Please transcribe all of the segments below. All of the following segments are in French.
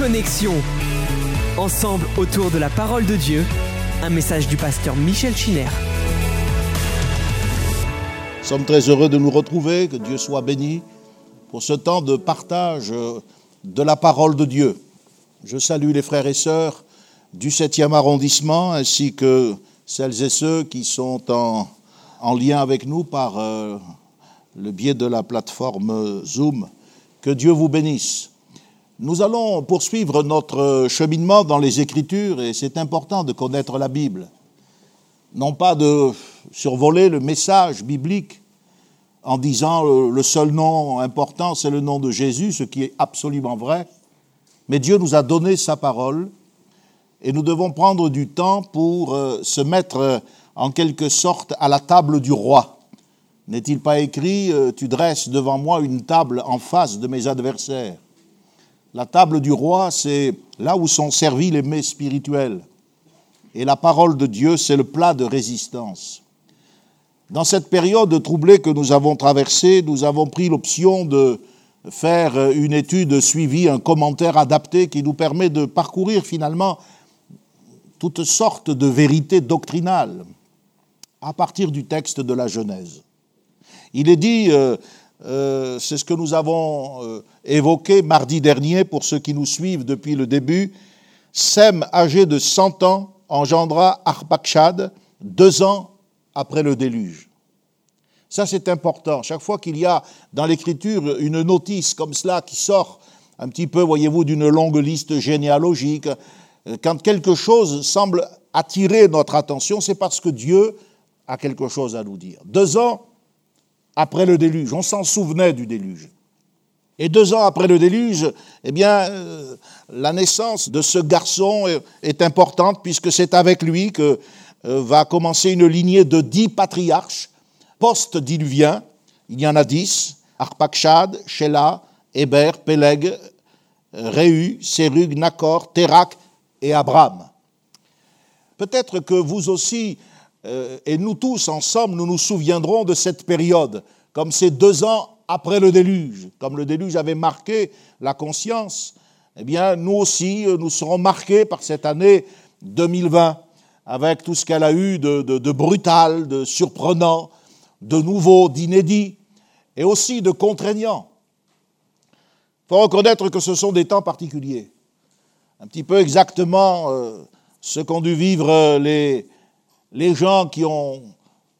Connexion. Ensemble autour de la parole de Dieu, un message du pasteur Michel Chiner. Nous sommes très heureux de nous retrouver, que Dieu soit béni pour ce temps de partage de la parole de Dieu. Je salue les frères et sœurs du 7e arrondissement ainsi que celles et ceux qui sont en, en lien avec nous par euh, le biais de la plateforme Zoom. Que Dieu vous bénisse. Nous allons poursuivre notre cheminement dans les Écritures et c'est important de connaître la Bible. Non pas de survoler le message biblique en disant le seul nom important c'est le nom de Jésus, ce qui est absolument vrai, mais Dieu nous a donné sa parole et nous devons prendre du temps pour euh, se mettre en quelque sorte à la table du roi. N'est-il pas écrit, euh, tu dresses devant moi une table en face de mes adversaires La table du roi, c'est là où sont servis les mets spirituels. Et la parole de Dieu, c'est le plat de résistance. Dans cette période troublée que nous avons traversée, nous avons pris l'option de faire une étude suivie, un commentaire adapté qui nous permet de parcourir finalement toutes sortes de vérités doctrinales à partir du texte de la Genèse. Il est dit, euh, euh, c'est ce que nous avons euh, évoqué mardi dernier pour ceux qui nous suivent depuis le début, Sem, âgé de 100 ans, engendra Arpakshad deux ans après le déluge. Ça, c'est important. Chaque fois qu'il y a dans l'Écriture une notice comme cela qui sort un petit peu, voyez-vous, d'une longue liste généalogique, quand quelque chose semble attirer notre attention, c'est parce que Dieu a quelque chose à nous dire. Deux ans après le déluge, on s'en souvenait du déluge. Et deux ans après le déluge, eh bien, euh, la naissance de ce garçon est importante puisque c'est avec lui que euh, va commencer une lignée de dix patriarches post-diluviens, il y en a dix, Arpakshad, Shelah, Héber, Peleg, Réhu, Sérug, Nakor, Terak et Abraham. Peut-être que vous aussi, euh, et nous tous ensemble, nous nous souviendrons de cette période, comme ces deux ans après le déluge, comme le déluge avait marqué la conscience, eh bien, nous aussi, euh, nous serons marqués par cette année 2020, avec tout ce qu'elle a eu de, brutal, de surprenant, de nouveau, d'inédit et aussi de contraignant. Il faut reconnaître que ce sont des temps particuliers. Un petit peu exactement euh, ce qu'ont dû vivre les, les gens qui ont,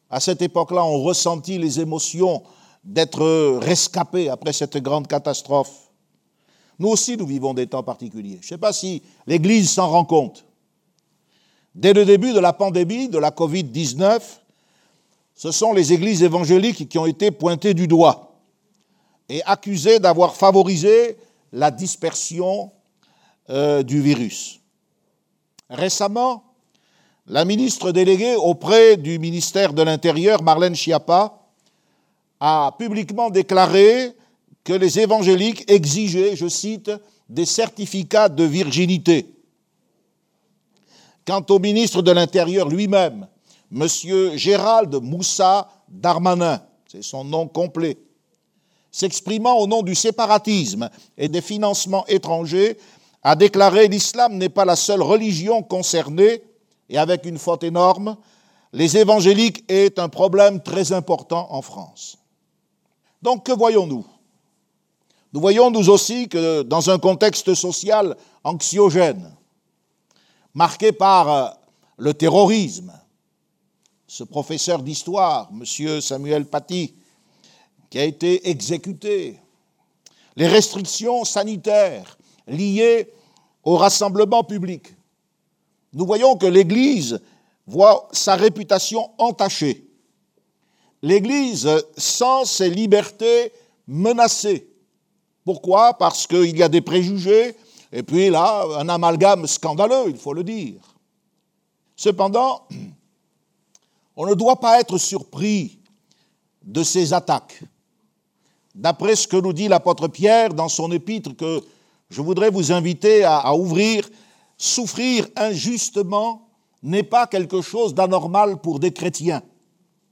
à cette époque-là, ont ressenti les émotions d'être rescapés après cette grande catastrophe. Nous aussi, nous vivons des temps particuliers. Je ne sais pas si l'Église s'en rend compte. Dès le début de la pandémie, de la Covid-19, ce sont les églises évangéliques qui ont été pointées du doigt et accusées d'avoir favorisé la dispersion euh, du virus. Récemment, la ministre déléguée auprès du ministère de l'Intérieur, Marlène Schiappa, a publiquement déclaré que les évangéliques exigeaient, je cite, des certificats de virginité. Quant au ministre de l'Intérieur lui-même, M. Gérald Moussa Darmanin, c'est son nom complet, s'exprimant au nom du séparatisme et des financements étrangers, a déclaré l'islam n'est pas la seule religion concernée, et avec une faute énorme, les évangéliques est un problème très important en France. Donc que voyons-nous? Nous voyons nous aussi que dans un contexte social anxiogène, marqué par euh, le terrorisme, ce professeur d'histoire, M. Samuel Paty, qui a été exécuté, les restrictions sanitaires liées au rassemblement public. Nous voyons que l'Église voit sa réputation entachée. L'Église sent ses libertés menacées. Pourquoi? Parce qu'il y a des préjugés, et puis là, un amalgame scandaleux, il faut le dire. Cependant, on ne doit pas être surpris de ces attaques. D'après ce que nous dit l'apôtre Pierre dans son épître que je voudrais vous inviter à, ouvrir, souffrir injustement n'est pas quelque chose d'anormal pour des chrétiens.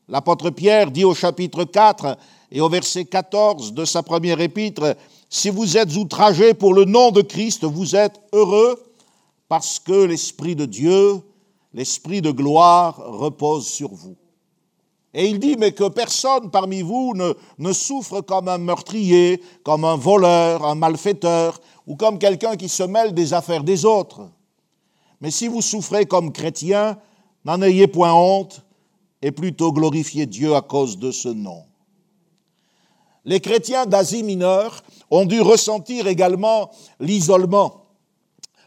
L'apôtre Pierre dit au chapitre 4 et au verset 14 de sa première épître, si vous êtes outragés pour le nom de Christ, vous êtes heureux parce que l'Esprit de Dieu, l'Esprit de gloire repose sur vous. Et il dit, mais que personne parmi vous ne, ne, souffre comme un meurtrier, comme un voleur, un malfaiteur, ou comme quelqu'un qui se mêle des affaires des autres. Mais si vous souffrez comme chrétien, n'en ayez point honte, et plutôt glorifiez Dieu à cause de ce nom. Les chrétiens d'Asie mineure ont dû ressentir également l'isolement,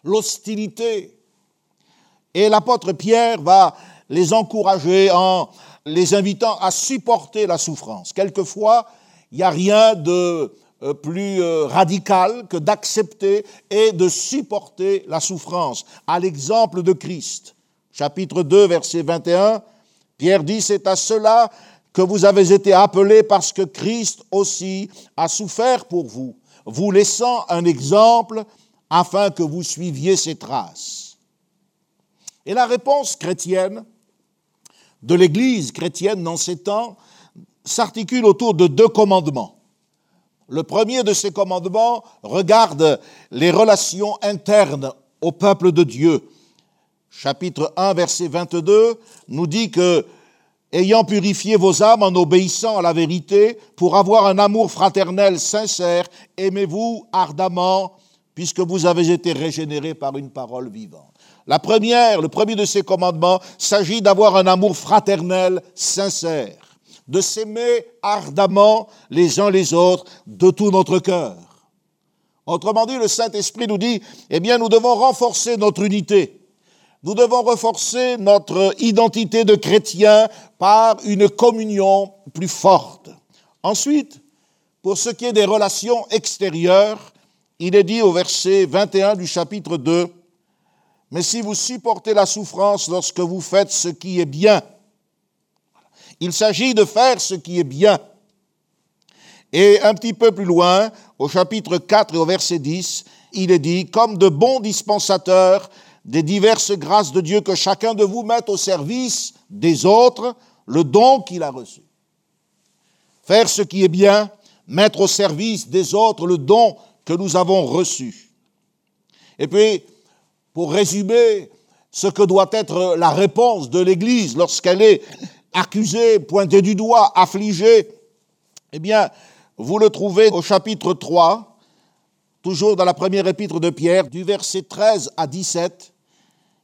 l'hostilité. Et l'apôtre Pierre va les encourager en les invitant à supporter la souffrance. Quelquefois, il n'y a rien de plus euh, radical que d'accepter et de supporter la souffrance, à l'exemple de Christ. Chapitre 2, verset 21, Pierre dit, c'est à cela que vous avez été appelés parce que Christ aussi a souffert pour vous, vous laissant un exemple afin que vous suiviez ses traces. Et la réponse chrétienne de l'Église chrétienne dans ces temps s'articule autour de deux commandements. Le premier de ces commandements regarde les relations internes au peuple de Dieu. Chapitre 1, verset 22 nous dit que ayant purifié vos âmes en obéissant à la vérité, pour avoir un amour fraternel sincère, aimez-vous ardemment, puisque vous avez été régénérés par une parole vivante. La première, le premier de ces commandements, s'agit d'avoir un amour fraternel sincère, de s'aimer ardemment les uns les autres de tout notre cœur. Autrement dit, le Saint-Esprit nous dit, eh bien, nous devons renforcer notre unité nous devons renforcer notre identité de chrétien par une communion plus forte. Ensuite, pour ce qui est des relations extérieures, il est dit au verset 21 du chapitre 2, Mais si vous supportez la souffrance lorsque vous faites ce qui est bien, il s'agit de faire ce qui est bien. Et un petit peu plus loin, au chapitre 4 et au verset 10, il est dit, comme de bons dispensateurs, des diverses grâces de Dieu que chacun de vous mette au service des autres le don qu'il a reçu. Faire ce qui est bien, mettre au service des autres le don que nous avons reçu. Et puis, pour résumer ce que doit être la réponse de l'Église lorsqu'elle est accusée, pointée du doigt, affligée, eh bien, vous le trouvez au chapitre 3, toujours dans la première épître de Pierre, du verset 13 à 17,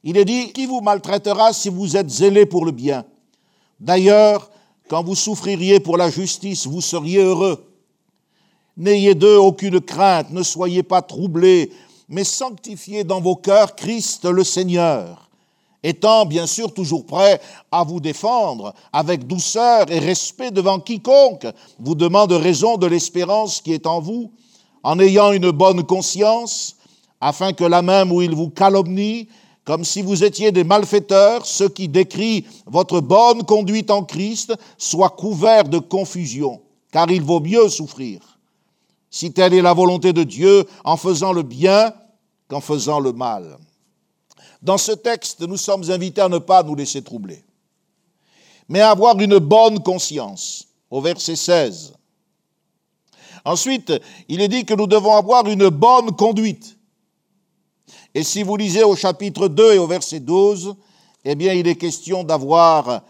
il est dit, qui vous maltraitera si vous êtes zélé pour le bien? D'ailleurs, quand vous souffririez pour la justice, vous seriez heureux. N'ayez d'eux aucune crainte, ne soyez pas troublés, mais sanctifiez dans vos cœurs Christ le Seigneur, étant bien sûr toujours prêt à vous défendre avec douceur et respect devant quiconque vous demande raison de l'espérance qui est en vous, en ayant une bonne conscience, afin que la même où il vous calomnie, comme si vous étiez des malfaiteurs, ce qui décrit votre bonne conduite en Christ soit couvert de confusion, car il vaut mieux souffrir, si telle est la volonté de Dieu, en faisant le bien qu'en faisant le mal. Dans ce texte, nous sommes invités à ne pas nous laisser troubler, mais à avoir une bonne conscience, au verset 16. Ensuite, il est dit que nous devons avoir une bonne conduite. Et si vous lisez au chapitre 2 et au verset 12, eh bien, il est question d'avoir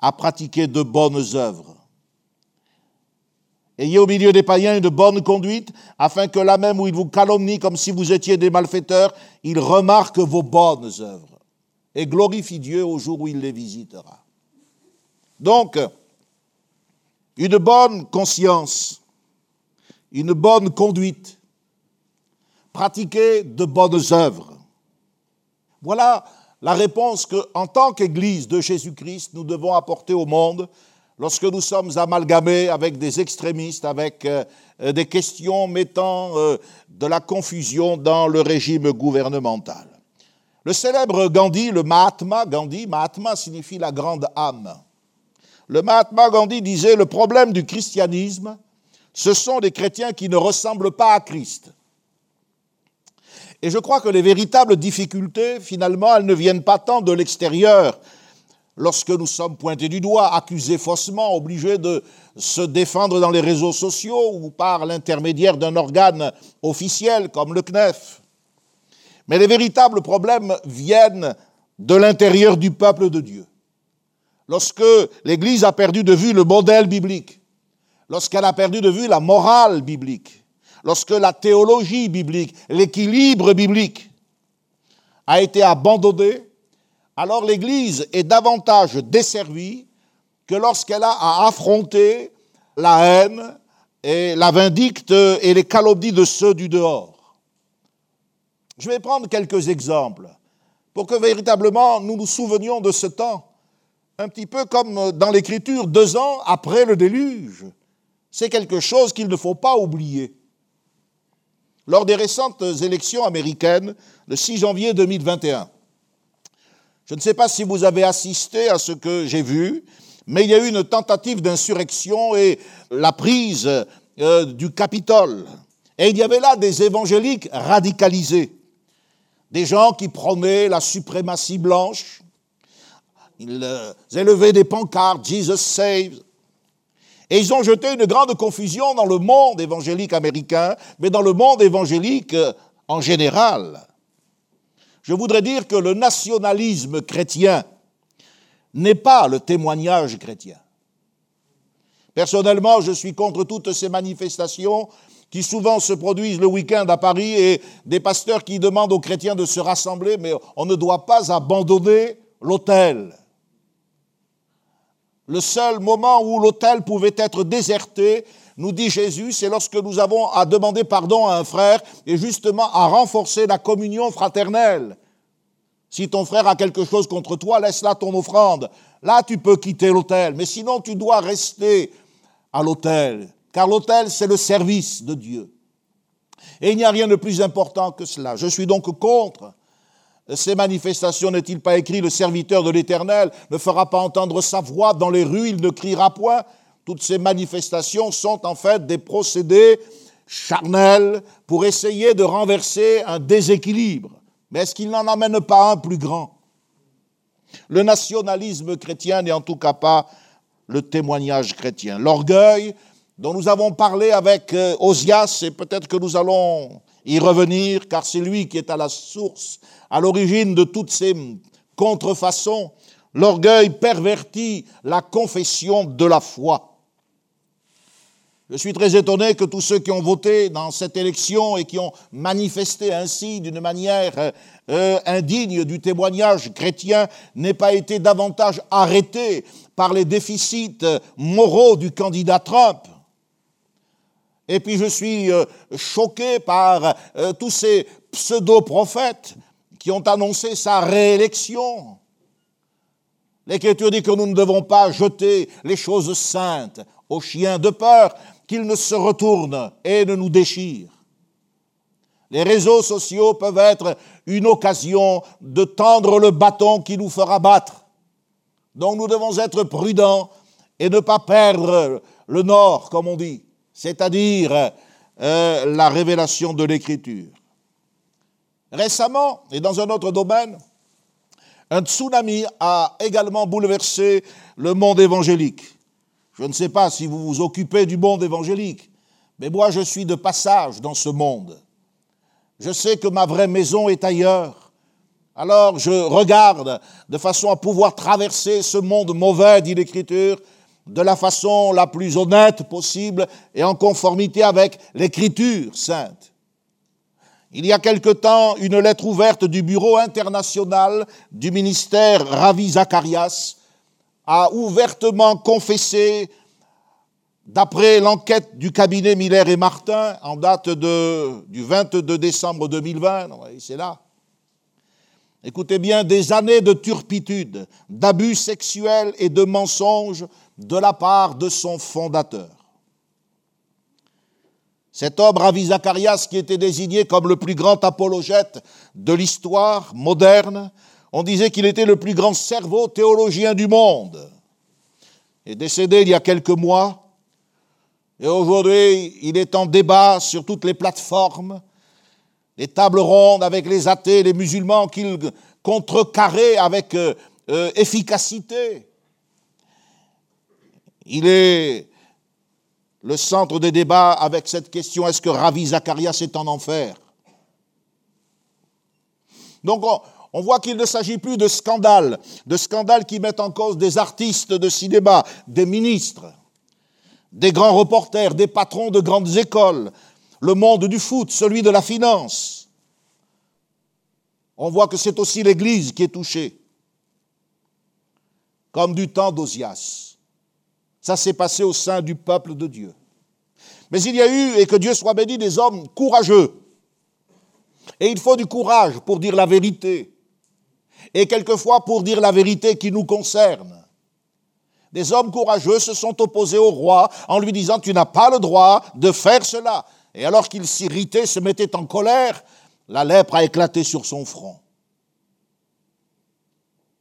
à pratiquer de bonnes œuvres. Ayez au milieu des païens une bonne conduite, afin que là même où ils vous calomnient comme si vous étiez des malfaiteurs, ils remarquent vos bonnes œuvres et glorifient Dieu au jour où il les visitera. Donc, une bonne conscience, une bonne conduite, pratiquer de bonnes œuvres. Voilà la réponse que, en tant qu'Église de Jésus-Christ, nous devons apporter au monde lorsque nous sommes amalgamés avec des extrémistes, avec euh, des questions mettant euh, de la confusion dans le régime gouvernemental. Le célèbre Gandhi, le Mahatma Gandhi, Mahatma signifie la grande âme. Le Mahatma Gandhi disait le problème du christianisme, ce sont des chrétiens qui ne ressemblent pas à Christ. Et je crois que les véritables difficultés, finalement, elles ne viennent pas tant de l'extérieur, lorsque nous sommes pointés du doigt, accusés faussement, obligés de se défendre dans les réseaux sociaux ou par l'intermédiaire d'un organe officiel comme le CNEF. Mais les véritables problèmes viennent de l'intérieur du peuple de Dieu. Lorsque l'Église a perdu de vue le modèle biblique, lorsqu'elle a perdu de vue la morale biblique, lorsque la théologie biblique, l'équilibre biblique a été abandonné, alors l'Église est davantage desservie que lorsqu'elle a à affronter la haine et la vindicte et les calomnies de ceux du dehors. Je vais prendre quelques exemples pour que véritablement nous nous souvenions de ce temps, un petit peu comme dans l'Écriture, deux ans après le déluge. C'est quelque chose qu'il ne faut pas oublier. Lors des récentes élections américaines, le 6 janvier 2021, je ne sais pas si vous avez assisté à ce que j'ai vu, mais il y a eu une tentative d'insurrection et la prise euh, du Capitole. Et il y avait là des évangéliques radicalisés, des gens qui prônaient la suprématie blanche. Ils euh, élevaient des pancartes, Jesus saves. Et ils ont jeté une grande confusion dans le monde évangélique américain, mais dans le monde évangélique euh, en général. Je voudrais dire que le nationalisme chrétien n'est pas le témoignage chrétien. Personnellement, je suis contre toutes ces manifestations qui souvent se produisent le week-end à Paris et des pasteurs qui demandent aux chrétiens de se rassembler, mais on ne doit pas abandonner l'autel. Le seul moment où l'autel pouvait être déserté, nous dit Jésus, c'est lorsque nous avons à demander pardon à un frère et justement à renforcer la communion fraternelle. Si ton frère a quelque chose contre toi, laisse là ton offrande. Là, tu peux quitter l'autel, mais sinon tu dois rester à l'autel, car l'autel, c'est le service de Dieu. Et il n'y a rien de plus important que cela. Je suis donc contre ces manifestations. N'est-il pas écrit, le serviteur de l'Éternel ne fera pas entendre sa voix dans les rues, il ne criera point toutes ces manifestations sont en fait des procédés charnels pour essayer de renverser un déséquilibre. Mais est-ce qu'il n'en amène pas un plus grand? Le nationalisme chrétien n'est en tout cas pas le témoignage chrétien. L'orgueil dont nous avons parlé avec euh, Osias, et peut-être que nous allons y revenir, car c'est lui qui est à la source, à l'origine de toutes ces contrefaçons, l'orgueil pervertit la confession de la foi. Je suis très étonné que tous ceux qui ont voté dans cette élection et qui ont manifesté ainsi d'une manière euh, euh, indigne du témoignage chrétien n'aient pas été davantage arrêtés par les déficits moraux du candidat Trump. Et puis je suis euh, choqué par tous ces pseudo-prophètes qui ont annoncé sa réélection. L'Écriture dit que nous ne devons pas jeter les choses saintes aux chiens de peur, qu'il ne se retourne et ne nous déchire. Les réseaux sociaux peuvent être une occasion de tendre le bâton qui nous fera battre. Donc nous devons être prudents et ne pas perdre le nord, comme on dit, c'est-à-dire euh, la révélation de l'Écriture. Récemment, et dans un autre domaine, un tsunami a également bouleversé le monde évangélique. Je ne sais pas si vous vous occupez du monde évangélique, mais moi je suis de passage dans ce monde. Je sais que ma vraie maison est ailleurs. Alors je regarde de façon à pouvoir traverser ce monde mauvais, dit l'Écriture, de la façon la plus honnête possible et en conformité avec l'Écriture sainte. Il y a quelque temps, une lettre ouverte du Bureau international du ministère Ravi Zacharias a ouvertement confessé, d'après l'enquête du cabinet Miller et Martin, en date du 22 décembre 2020, c'est là, écoutez bien, des années de turpitude, d'abus sexuels et de mensonges de la part de son fondateur. Cet homme, Ravi Zacharias, qui était désigné comme le plus grand apologète de l'histoire moderne, on disait qu'il était le plus grand cerveau théologien du monde. Il est décédé il y a quelques mois. Et aujourd'hui, il est en débat sur toutes les plateformes, les tables rondes avec les athées, les musulmans qu'il contrecarrait avec euh, euh, efficacité. Il est le centre des débats avec cette question est-ce que Ravi Zacharias est en enfer? Voit qu'il ne s'agit plus de scandales, de scandales qui mettent en cause des artistes de cinéma, des ministres, des grands reporters, des patrons de grandes écoles, le monde du foot, celui de la finance. On voit que c'est aussi l'Église qui est touchée, comme du temps d'Osias. Ça s'est passé au sein du peuple de Dieu. Mais il y a eu, et que Dieu soit béni, des hommes courageux. Et il faut du courage pour dire la vérité. Et quelquefois pour dire la vérité qui nous concerne. Des hommes courageux se sont opposés au roi en lui disant Tu n'as pas le droit de faire cela. Et alors qu'il s'irritait, se mettait en colère, la lèpre a éclaté sur son front.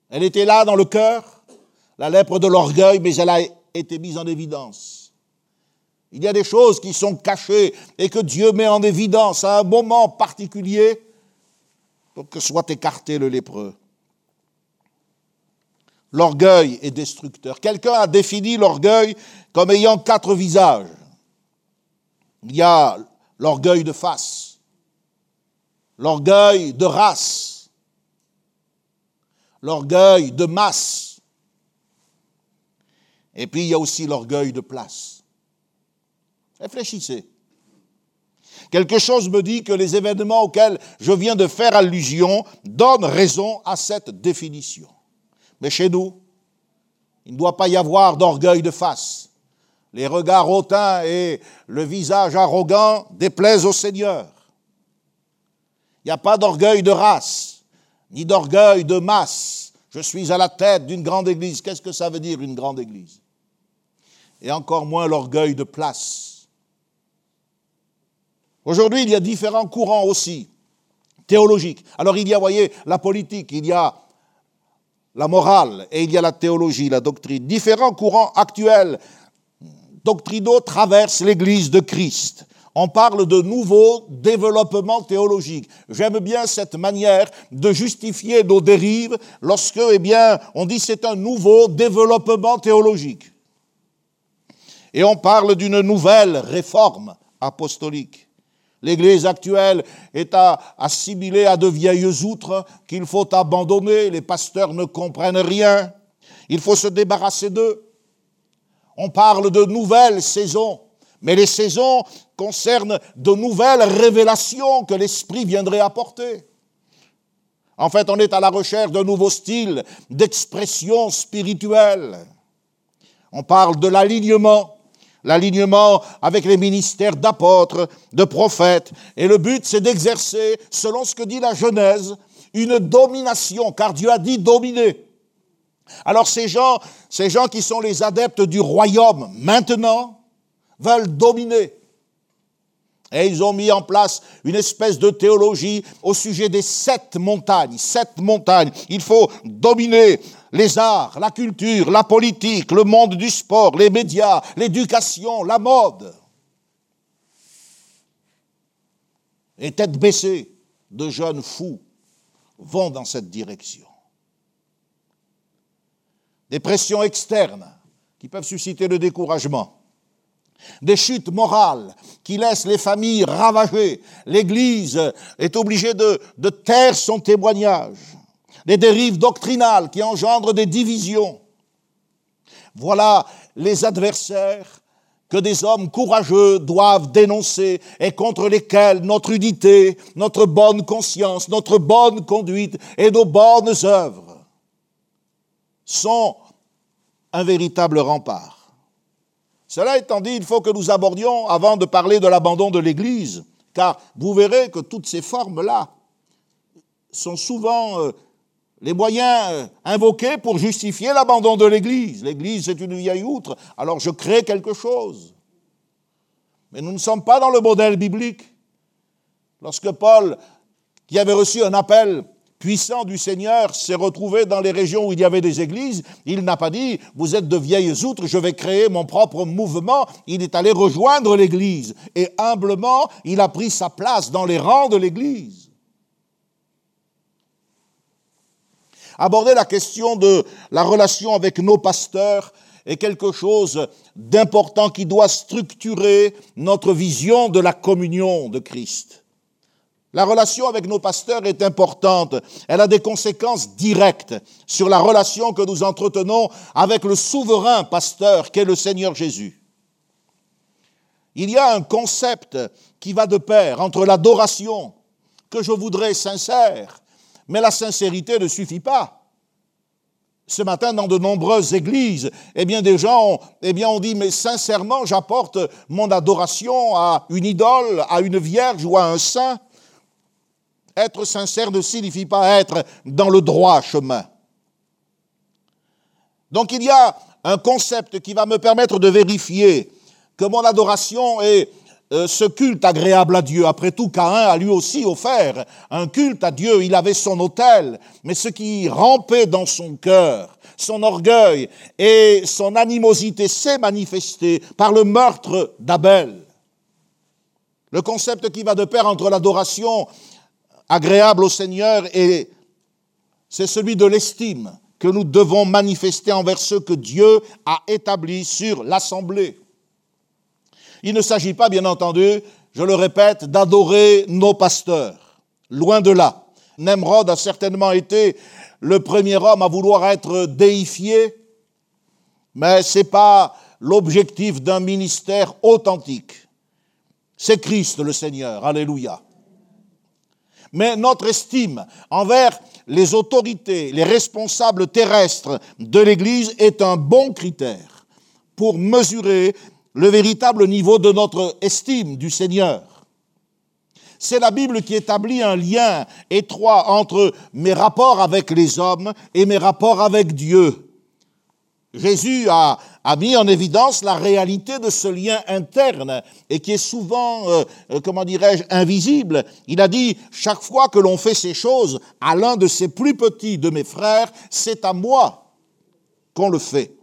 Elle était là dans le cœur, la lèpre de l'orgueil, mais elle a été mise en évidence. Il y a des choses qui sont cachées et que Dieu met en évidence à un moment particulier pour que soit écarté le lépreux. L'orgueil est destructeur. Quelqu'un a défini l'orgueil comme ayant quatre visages. Il y a l'orgueil de face, l'orgueil de race, l'orgueil de masse, et puis il y a aussi l'orgueil de place. Réfléchissez. Quelque chose me dit que les événements auxquels je viens de faire allusion donnent raison à cette définition. Mais chez nous, il ne doit pas y avoir d'orgueil de face. Les regards hautains et le visage arrogant déplaisent au Seigneur. Il n'y a pas d'orgueil de race, ni d'orgueil de masse. Je suis à la tête d'une grande église. Qu'est-ce que ça veut dire une grande église? Et encore moins l'orgueil de place. Aujourd'hui, il y a différents courants aussi, théologiques. Alors il y a, voyez, la politique, il y a la morale et il y a la théologie, la doctrine. Différents courants actuels doctrinaux traversent l'Église de Christ. On parle de nouveaux développements théologiques. J'aime bien cette manière de justifier nos dérives lorsque, eh bien, on dit c'est un nouveau développement théologique. Et on parle d'une nouvelle réforme apostolique. L'Église actuelle est assimilée à de vieilles outres qu'il faut abandonner. Les pasteurs ne comprennent rien. Il faut se débarrasser d'eux. On parle de nouvelles saisons, mais les saisons concernent de nouvelles révélations que l'Esprit viendrait apporter. En fait, on est à la recherche d'un nouveau style d'expression spirituelle. On parle de l'alignement l'alignement avec les ministères d'apôtres, de prophètes. Et le but, c'est d'exercer, selon ce que dit la Genèse, une domination, car Dieu a dit dominer. Alors ces gens, ces gens qui sont les adeptes du royaume maintenant, veulent dominer. Et ils ont mis en place une espèce de théologie au sujet des sept montagnes. Sept montagnes. Il faut dominer les arts, la culture, la politique, le monde du sport, les médias, l'éducation, la mode. Et tête baissée, de jeunes fous vont dans cette direction. Des pressions externes qui peuvent susciter le découragement. Des chutes morales qui laissent les familles ravagées. L'Église est obligée de, de taire son témoignage des dérives doctrinales qui engendrent des divisions. Voilà les adversaires que des hommes courageux doivent dénoncer et contre lesquels notre unité, notre bonne conscience, notre bonne conduite et nos bonnes œuvres sont un véritable rempart. Cela étant dit, il faut que nous abordions, avant de parler de l'abandon de l'Église, car vous verrez que toutes ces formes-là sont souvent euh, les moyens euh, invoqués pour justifier l'abandon de l'Église. L'Église, c'est une vieille outre, alors je crée quelque chose. Mais nous ne sommes pas dans le modèle biblique. Lorsque Paul, qui avait reçu un appel puissant du Seigneur, s'est retrouvé dans les régions où il y avait des églises, il n'a pas dit, vous êtes de vieilles outres, je vais créer mon propre mouvement. Il est allé rejoindre l'Église. Et humblement, il a pris sa place dans les rangs de l'Église. Aborder la question de la relation avec nos pasteurs est quelque chose d'important qui doit structurer notre vision de la communion de Christ. La relation avec nos pasteurs est importante. Elle a des conséquences directes sur la relation que nous entretenons avec le souverain pasteur qu'est le Seigneur Jésus. Il y a un concept qui va de pair entre l'adoration, que je voudrais sincère, mais la sincérité ne suffit pas. Ce matin, dans de nombreuses églises, eh bien, des gens, eh bien, on dit, mais sincèrement, j'apporte mon adoration à une idole, à une vierge ou à un saint. Être sincère ne signifie pas être dans le droit chemin. Donc il y a un concept qui va me permettre de vérifier que mon adoration est ce culte agréable à Dieu. Après tout, Caïn a lui aussi offert un culte à Dieu. Il avait son autel, mais ce qui rampait dans son cœur, son orgueil et son animosité s'est manifesté par le meurtre d'Abel. Le concept qui va de pair entre l'adoration agréable au Seigneur et c'est celui de l'estime que nous devons manifester envers ceux que Dieu a établis sur l'assemblée. Il ne s'agit pas, bien entendu, je le répète, d'adorer nos pasteurs. Loin de là. Nemrod a certainement été le premier homme à vouloir être déifié, mais ce n'est pas l'objectif d'un ministère authentique. C'est Christ le Seigneur. Alléluia. Mais notre estime envers les autorités, les responsables terrestres de l'Église est un bon critère pour mesurer le véritable niveau de notre estime du Seigneur. C'est la Bible qui établit un lien étroit entre mes rapports avec les hommes et mes rapports avec Dieu. Jésus a, mis en évidence la réalité de ce lien interne et qui est souvent, euh, euh, comment dirais-je, invisible. Il a dit, chaque fois que l'on fait ces choses à l'un de ces plus petits de mes frères, c'est à moi qu'on le fait.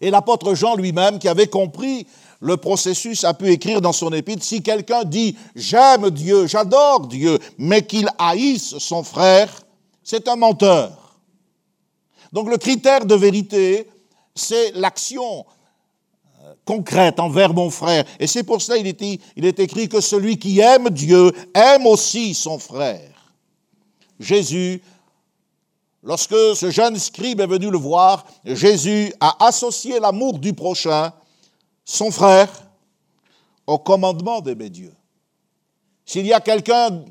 Et l'apôtre Jean lui-même, qui avait compris le processus, a pu écrire dans son épître, si quelqu'un dit j'aime Dieu, j'adore Dieu, mais qu'il haïsse son frère, c'est un menteur. Donc le critère de vérité, c'est l'action euh, concrète envers mon frère. Et c'est pour cela qu'il est, il est écrit que celui qui aime Dieu aime aussi son frère. Jésus Lorsque ce jeune scribe est venu le voir, Jésus a associé l'amour du prochain, son frère, au commandement d'aimer Dieu. S'il y a quelqu'un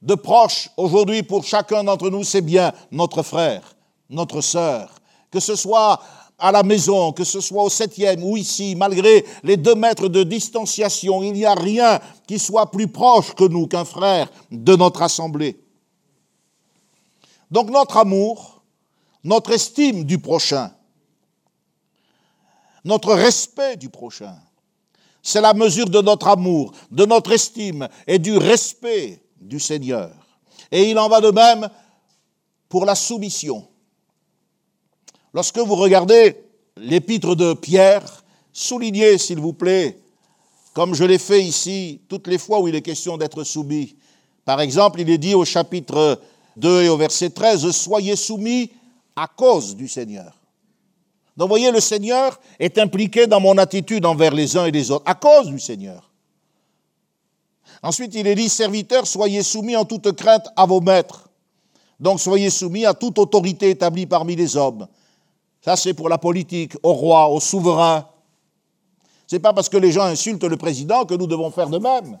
de proche aujourd'hui pour chacun d'entre nous, c'est bien notre frère, notre sœur. Que ce soit à la maison, que ce soit au septième ou ici, malgré les deux mètres de distanciation, il n'y a rien qui soit plus proche que nous qu'un frère de notre assemblée. Donc notre amour, notre estime du prochain, notre respect du prochain, c'est la mesure de notre amour, de notre estime et du respect du Seigneur. Et il en va de même pour la soumission. Lorsque vous regardez l'épître de Pierre, soulignez s'il vous plaît, comme je l'ai fait ici, toutes les fois où il est question d'être soumis. Par exemple, il est dit au chapitre 2 et au verset 13, Soyez soumis à cause du Seigneur. Donc voyez, le Seigneur est impliqué dans mon attitude envers les uns et les autres, à cause du Seigneur. Ensuite, il est dit, serviteurs, soyez soumis en toute crainte à vos maîtres. Donc soyez soumis à toute autorité établie parmi les hommes. Ça, c'est pour la politique, au roi, au souverain. Ce n'est pas parce que les gens insultent le président que nous devons faire de même.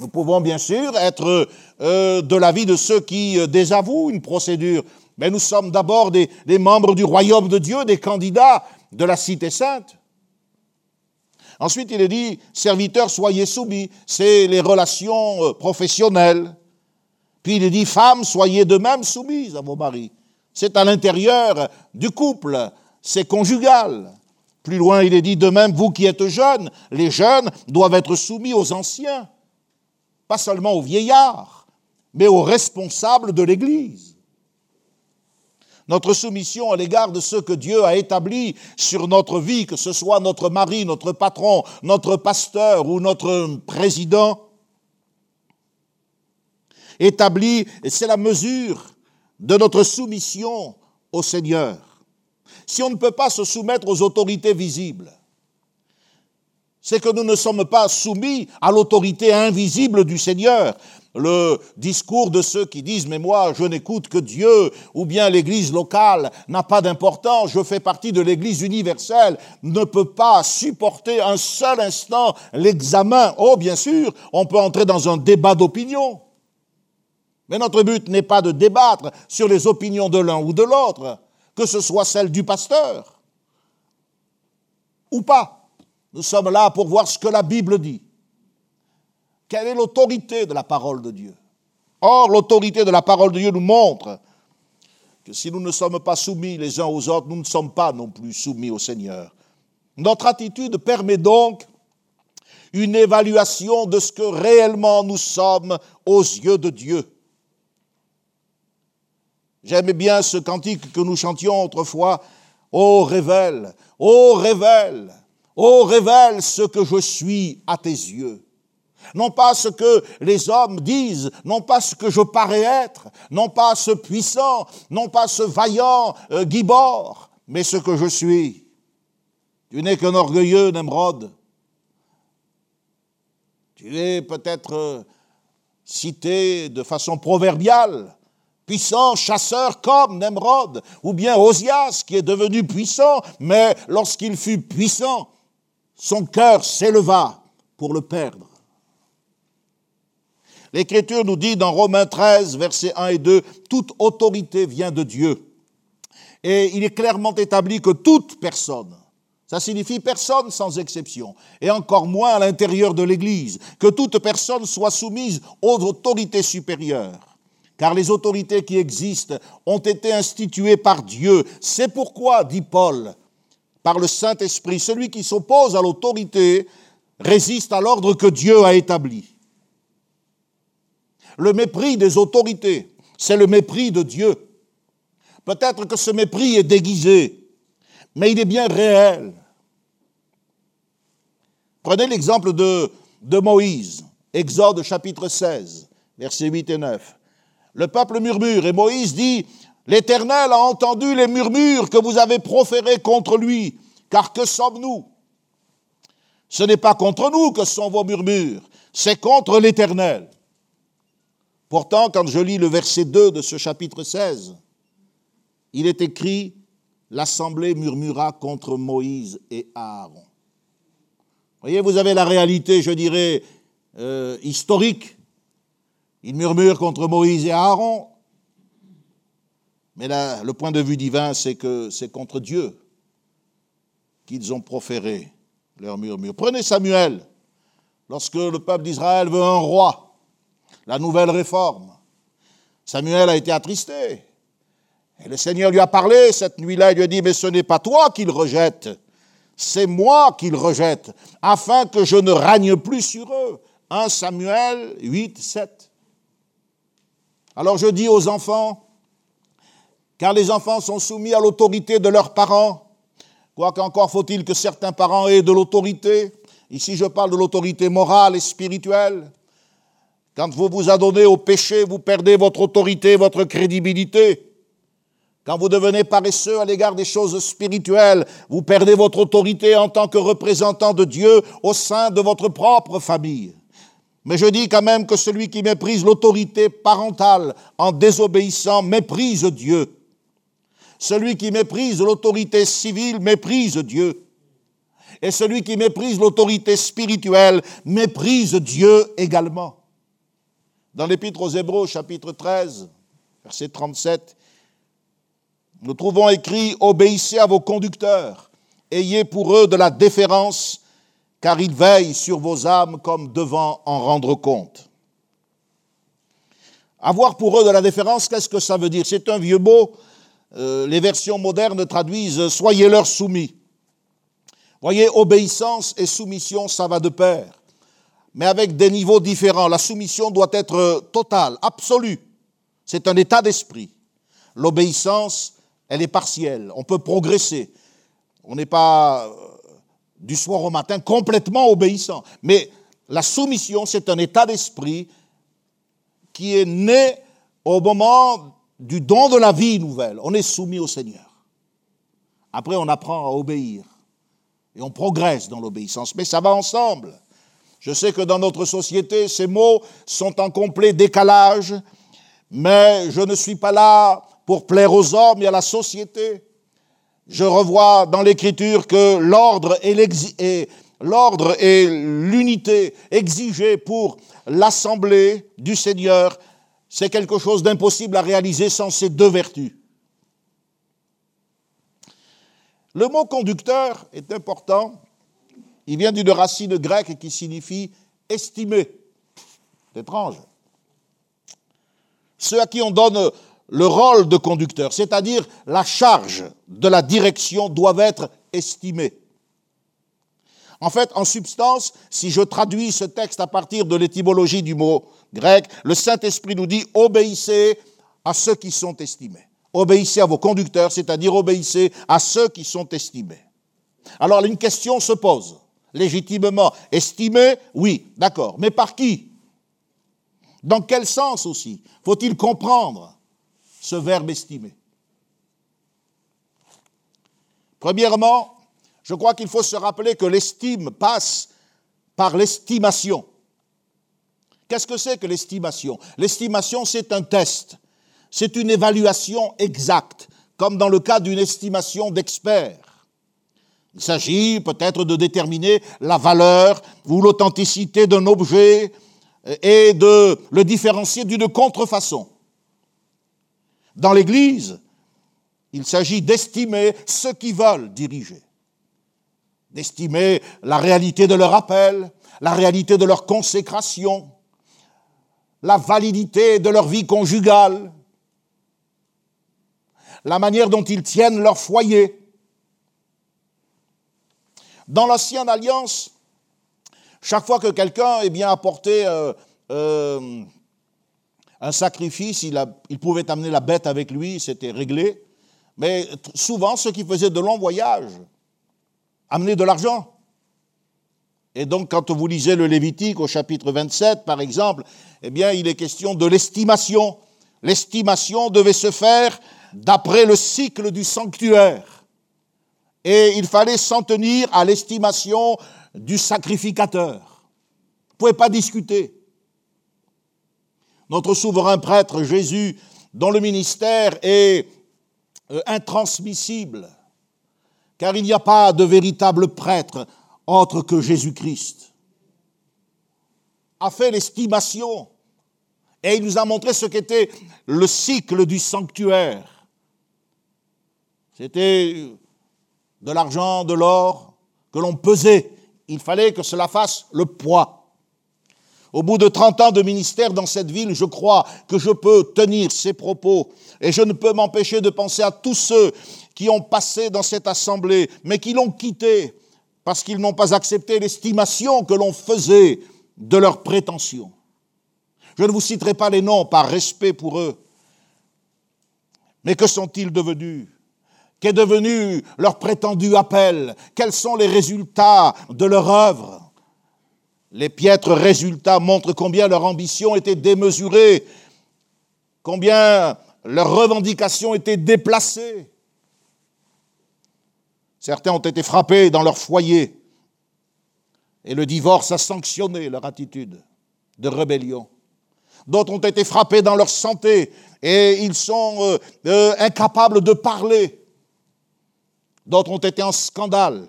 Nous pouvons bien sûr être euh, de l'avis de ceux qui euh, désavouent une procédure, mais nous sommes d'abord des, des, membres du royaume de Dieu, des candidats de la cité sainte. Ensuite, il est dit, serviteurs, soyez soumis, c'est les relations euh, professionnelles. Puis il est dit, femmes, soyez de même soumises à vos maris. C'est à l'intérieur du couple, c'est conjugal. Plus loin, il est dit, de même, vous qui êtes jeunes, les jeunes doivent être soumis aux anciens pas seulement aux vieillards, mais aux responsables de l'Église. Notre soumission à l'égard de ceux que Dieu a établis sur notre vie, que ce soit notre mari, notre patron, notre pasteur ou notre président, établi, c'est la mesure de notre soumission au Seigneur, si on ne peut pas se soumettre aux autorités visibles, c'est que nous ne sommes pas soumis à l'autorité invisible du Seigneur. Le discours de ceux qui disent mais moi je n'écoute que Dieu ou bien l'église locale n'a pas d'importance, je fais partie de l'église universelle, ne peut pas supporter un seul instant l'examen. Oh bien sûr, on peut entrer dans un débat d'opinion. Mais notre but n'est pas de débattre sur les opinions de l'un ou de l'autre, que ce soit celle du pasteur ou pas. Nous sommes là pour voir ce que la Bible dit. Quelle est l'autorité de la parole de Dieu? Or, l'autorité de la parole de Dieu nous montre que si nous ne sommes pas soumis les uns aux autres, nous ne sommes pas non plus soumis au Seigneur. Notre attitude permet donc une évaluation de ce que réellement nous sommes aux yeux de Dieu. J'aimais bien ce cantique que nous chantions autrefois. Ô révèle, ô révèle, Oh, révèle ce que je suis à tes yeux. Non pas ce que les hommes disent, non pas ce que je parais être, non pas ce puissant, non pas ce vaillant euh, Guibord, mais ce que je suis. Tu n'es qu'un orgueilleux Nemrod. Tu es peut-être euh, cité de façon proverbiale, puissant chasseur comme Nemrod, ou bien Osias qui est devenu puissant, mais lorsqu'il fut puissant, son cœur s'éleva pour le perdre. L'Écriture nous dit dans Romains 13, versets 1 et 2, toute autorité vient de Dieu. Et il est clairement établi que toute personne, ça signifie personne sans exception, et encore moins à l'intérieur de l'Église, que toute personne soit soumise aux autorités supérieures. Car les autorités qui existent ont été instituées par Dieu. C'est pourquoi, dit Paul, par le Saint-Esprit. Celui qui s'oppose à l'autorité résiste à l'ordre que Dieu a établi. Le mépris des autorités, c'est le mépris de Dieu. Peut-être que ce mépris est déguisé, mais il est bien réel. Prenez l'exemple de, Moïse, Exode chapitre 16, versets 8 et 9. Le peuple murmure et Moïse dit, L'Éternel a entendu les murmures que vous avez proférés contre lui, car que sommes-nous? Ce n'est pas contre nous que sont vos murmures, c'est contre l'Éternel. Pourtant, quand je lis le verset 2 de ce chapitre 16, il est écrit, l'Assemblée murmura contre Moïse et Aaron. Voyez, vous avez la réalité, je dirais, euh, historique. Ils murmurent contre Moïse et Aaron, mais le point de vue divin, c'est que c'est contre Dieu qu'ils ont proféré leur murmure. Prenez Samuel, lorsque le peuple d'Israël veut un roi, la nouvelle réforme. Samuel a été attristé. Et le Seigneur lui a parlé cette nuit-là, il lui a dit, mais ce n'est pas toi qu'il rejette, c'est moi qu'il rejette, afin que je ne règne plus sur eux. 1 Samuel 8, 7. Alors je dis aux enfants, car les enfants sont soumis à l'autorité de leurs parents. Quoique encore faut-il que certains parents aient de l'autorité. Ici, je parle de l'autorité morale et spirituelle. Quand vous vous adonnez au péché, vous perdez votre autorité, votre crédibilité. Quand vous devenez paresseux à l'égard des choses spirituelles, vous perdez votre autorité en tant que représentant de Dieu au sein de votre propre famille. Mais je dis quand même que celui qui méprise l'autorité parentale en désobéissant méprise Dieu. Celui qui méprise l'autorité civile méprise Dieu. Et celui qui méprise l'autorité spirituelle méprise Dieu également. Dans l'Épître aux Hébreux, chapitre 13, verset 37, nous trouvons écrit Obéissez à vos conducteurs, ayez pour eux de la déférence, car ils veillent sur vos âmes comme devant en rendre compte. Avoir pour eux de la déférence, qu'est-ce que ça veut dire? C'est un vieux mot euh, les versions modernes traduisent Soyez-leur soumis. Voyez, obéissance et soumission, ça va de pair, mais avec des niveaux différents. La soumission doit être totale, absolue. C'est un état d'esprit. L'obéissance, elle est partielle. On peut progresser. On n'est pas euh, du soir au matin complètement obéissant. Mais la soumission, c'est un état d'esprit qui est né au moment du don de la vie nouvelle, on est soumis au Seigneur. Après, on apprend à obéir. Et on progresse dans l'obéissance. Mais ça va ensemble. Je sais que dans notre société, ces mots sont en complet décalage, mais je ne suis pas là pour plaire aux hommes et à la société. Je revois dans l'Écriture que l'ordre et l'unité exigée pour l'assemblée du Seigneur, c'est quelque chose d'impossible à réaliser sans ces deux vertus. Le mot conducteur est important. Il vient d'une racine grecque qui signifie estimer. C'est étrange. Ceux à qui on donne le rôle de conducteur, c'est-à-dire la charge de la direction, doivent être estimés. En fait, en substance, si je traduis ce texte à partir de l'étymologie du mot grec, le Saint-Esprit nous dit obéissez à ceux qui sont estimés. Obéissez à vos conducteurs, c'est-à-dire obéissez à ceux qui sont estimés. Alors une question se pose. Légitimement estimés, oui, d'accord. Mais par qui? Dans quel sens aussi Faut-il comprendre ce verbe estimer? Premièrement, je crois qu'il faut se rappeler que l'estime passe par l'estimation. Qu'est-ce que c'est que l'estimation? L'estimation, c'est un test, c'est une évaluation exacte, comme dans le cas d'une estimation d'expert. Il s'agit peut-être de déterminer la valeur ou l'authenticité d'un objet et de le différencier d'une contrefaçon. Dans l'Église, il s'agit d'estimer ceux qui veulent diriger, d'estimer la réalité de leur appel, la réalité de leur consécration, la validité de leur vie conjugale, la manière dont ils tiennent leur foyer. Dans l'ancienne alliance, chaque fois que quelqu'un eh bien, apportait euh, euh, un sacrifice, il, il, pouvait amener la bête avec lui, c'était réglé. Mais souvent, ceux qui faisaient de longs voyages amenaient de l'argent. Et donc, quand vous lisez le Lévitique au chapitre 27, par exemple, eh bien, il est question de l'estimation. L'estimation devait se faire d'après le cycle du sanctuaire. Et il fallait s'en tenir à l'estimation du sacrificateur. Vous ne pouvez pas discuter. Notre souverain prêtre Jésus, dont le ministère est euh, intransmissible, car il n'y a pas de véritable prêtre autre que Jésus-Christ, a fait l'estimation et il nous a montré ce qu'était le cycle du sanctuaire. C'était de l'argent, de l'or que l'on pesait. Il fallait que cela fasse le poids. Au bout de 30 ans de ministère dans cette ville, je crois que je peux tenir ces propos et je ne peux m'empêcher de penser à tous ceux qui ont passé dans cette assemblée, mais qui l'ont quitté parce qu'ils n'ont pas accepté l'estimation que l'on faisait de leurs prétentions. Je ne vous citerai pas les noms par respect pour eux, mais que sont-ils devenus? Qu'est devenu leur prétendu appel? Quels sont les résultats de leur œuvre? Les piètres résultats montrent combien leur ambition était démesurée, combien leurs revendications étaient déplacées. Certains ont été frappés dans leur foyer et le divorce a sanctionné leur attitude de rébellion. D'autres ont été frappés dans leur santé et ils sont euh, euh, incapables de parler D'autres ont été en scandale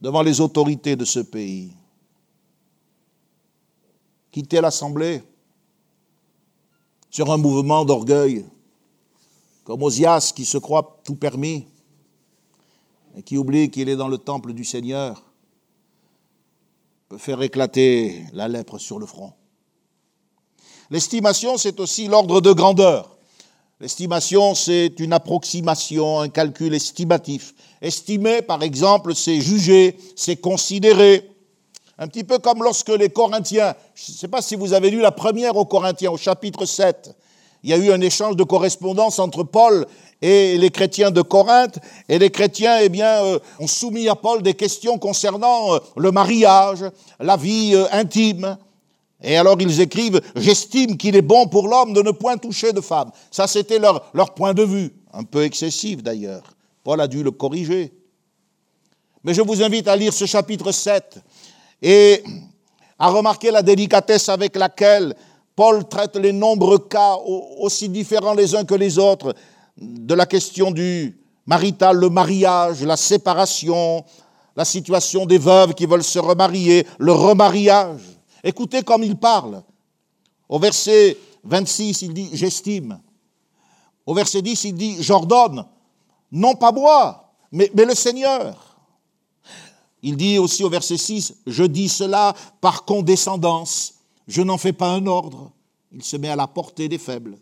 devant les autorités de ce pays. Quitter l'Assemblée sur un mouvement d'orgueil, comme Osias qui se croit tout permis et qui oublie qu'il est dans le temple du Seigneur, peut faire éclater la lèpre sur le front. L'estimation, c'est aussi l'ordre de grandeur. L'estimation, c'est une approximation, un calcul estimatif. Estimer, par exemple, c'est juger, c'est considérer. Un petit peu comme lorsque les Corinthiens, je ne sais pas si vous avez lu la première aux Corinthiens, au chapitre 7, il y a eu un échange de correspondance entre Paul et les chrétiens de Corinthe, et les chrétiens, eh bien, euh, ont soumis à Paul des questions concernant euh, le mariage, la vie euh, intime. Et alors ils écrivent, j'estime qu'il est bon pour l'homme de ne point toucher de femme. Ça, c'était leur, leur point de vue, un peu excessif d'ailleurs. Paul a dû le corriger. Mais je vous invite à lire ce chapitre 7 et à remarquer la délicatesse avec laquelle Paul traite les nombreux cas aussi différents les uns que les autres de la question du marital, le mariage, la séparation, la situation des veuves qui veulent se remarier, le remariage. Écoutez comme il parle. Au verset 26, il dit J'estime. Au verset 10, il dit J'ordonne. Non pas moi, mais, le Seigneur. Il dit aussi au verset 6, je dis cela par condescendance, je n'en fais pas un ordre. Il se met à la portée des faibles.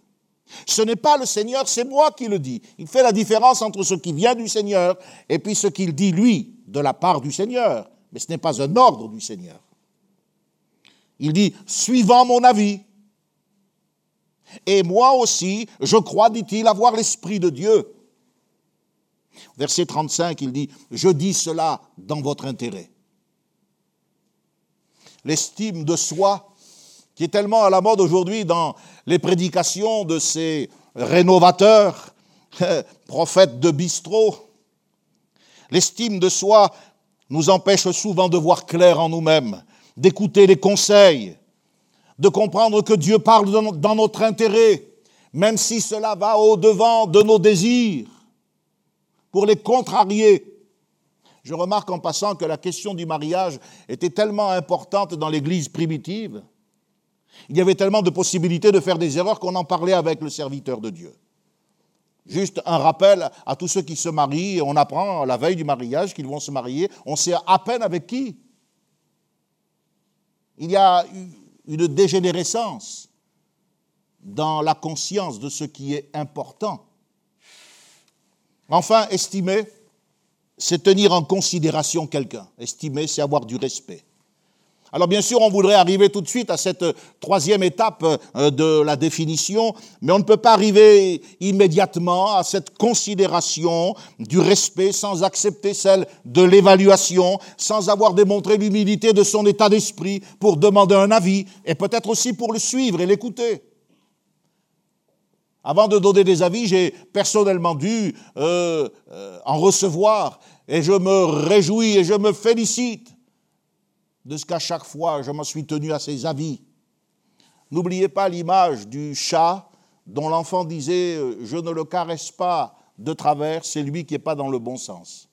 Ce n'est pas le Seigneur, c'est moi qui le dis. Il fait la différence entre ce qui vient du Seigneur et puis ce qu'il dit lui de la part du Seigneur. Mais ce n'est pas un ordre du Seigneur. Il dit, suivant mon avis. Et moi aussi, je crois, dit-il, avoir l'Esprit de Dieu. Verset 35, il dit, je dis cela dans votre intérêt. L'estime de soi, qui est tellement à la mode aujourd'hui dans les prédications de ces rénovateurs, prophètes de bistrot, l'estime de soi nous empêche souvent de voir clair en nous-mêmes, d'écouter les conseils, de comprendre que Dieu parle dans notre intérêt, même si cela va au-devant de nos désirs pour les contrarier. Je remarque en passant que la question du mariage était tellement importante dans l'Église primitive, il y avait tellement de possibilités de faire des erreurs qu'on en parlait avec le serviteur de Dieu. Juste un rappel à tous ceux qui se marient, on apprend la veille du mariage qu'ils vont se marier, on sait à peine avec qui. Il y a une dégénérescence dans la conscience de ce qui est important. Enfin, estimer, c'est tenir en considération quelqu'un. Estimer, c'est avoir du respect. Alors bien sûr, on voudrait arriver tout de suite à cette troisième étape euh, de la définition, mais on ne peut pas arriver immédiatement à cette considération du respect sans accepter celle de l'évaluation, sans avoir démontré l'humilité de son état d'esprit pour demander un avis et peut-être aussi pour le suivre et l'écouter. Avant de donner des avis, j'ai personnellement dû euh, euh, en recevoir et je me réjouis et je me félicite de ce qu'à chaque fois je m'en suis tenu à ces avis. N'oubliez pas l'image du chat dont l'enfant disait euh, Je ne le caresse pas de travers, c'est lui qui n'est pas dans le bon sens.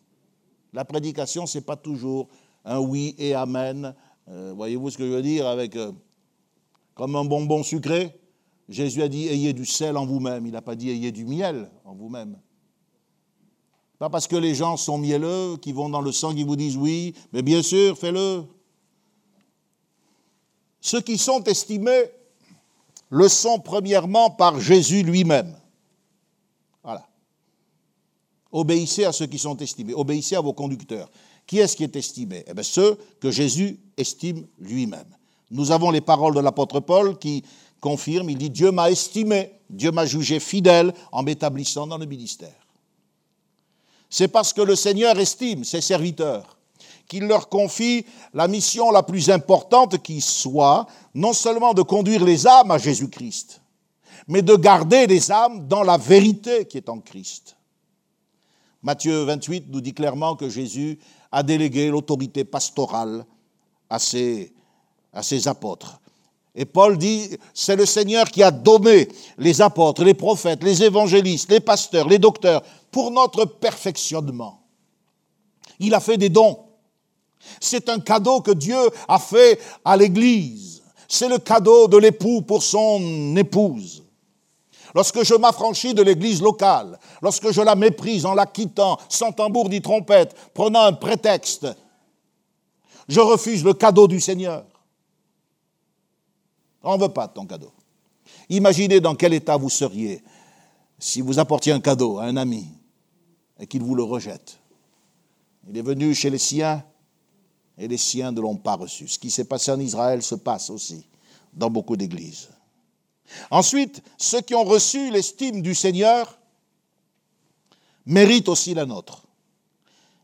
La prédication, ce n'est pas toujours un oui et amen. Voyez-vous ce que je veux dire avec comme un bonbon sucré? Jésus a dit ayez du sel en vous-même. Il n'a pas dit ayez du miel en vous-même. Pas parce que les gens sont mielleux, qui vont dans le sang, qui vous disent oui, mais bien sûr, fais-le. Ceux qui sont estimés le sont premièrement par Jésus lui-même. Voilà. Obéissez à ceux qui sont estimés, obéissez à vos conducteurs. Qui est-ce qui est estimé? Eh bien, ceux que Jésus estime lui-même. Nous avons les paroles de l'apôtre Paul qui confirme, il dit Dieu m'a estimé, Dieu m'a jugé fidèle en m'établissant dans le ministère. C'est parce que le Seigneur estime ses serviteurs qu'il leur confie la mission la plus importante qui soit, non seulement de conduire les âmes à Jésus-Christ, mais de garder les âmes dans la vérité qui est en Christ. Matthieu 28 nous dit clairement que Jésus a délégué l'autorité pastorale à ses, à ses apôtres. Et Paul dit, c'est le Seigneur qui a donné les apôtres, les prophètes, les évangélistes, les pasteurs, les docteurs, pour notre perfectionnement. Il a fait des dons. C'est un cadeau que Dieu a fait à l'Église. C'est le cadeau de l'époux pour son épouse. Lorsque je m'affranchis de l'église locale, lorsque je la méprise en la quittant, sans tambour ni trompette, prenant un prétexte, je refuse le cadeau du Seigneur. On ne veut pas ton cadeau. Imaginez dans quel état vous seriez si vous apportiez un cadeau à un ami et qu'il vous le rejette. Il est venu chez les siens et les siens ne l'ont pas reçu. Ce qui s'est passé en Israël se passe aussi dans beaucoup d'églises. Ensuite, ceux qui ont reçu l'estime du Seigneur méritent aussi la nôtre.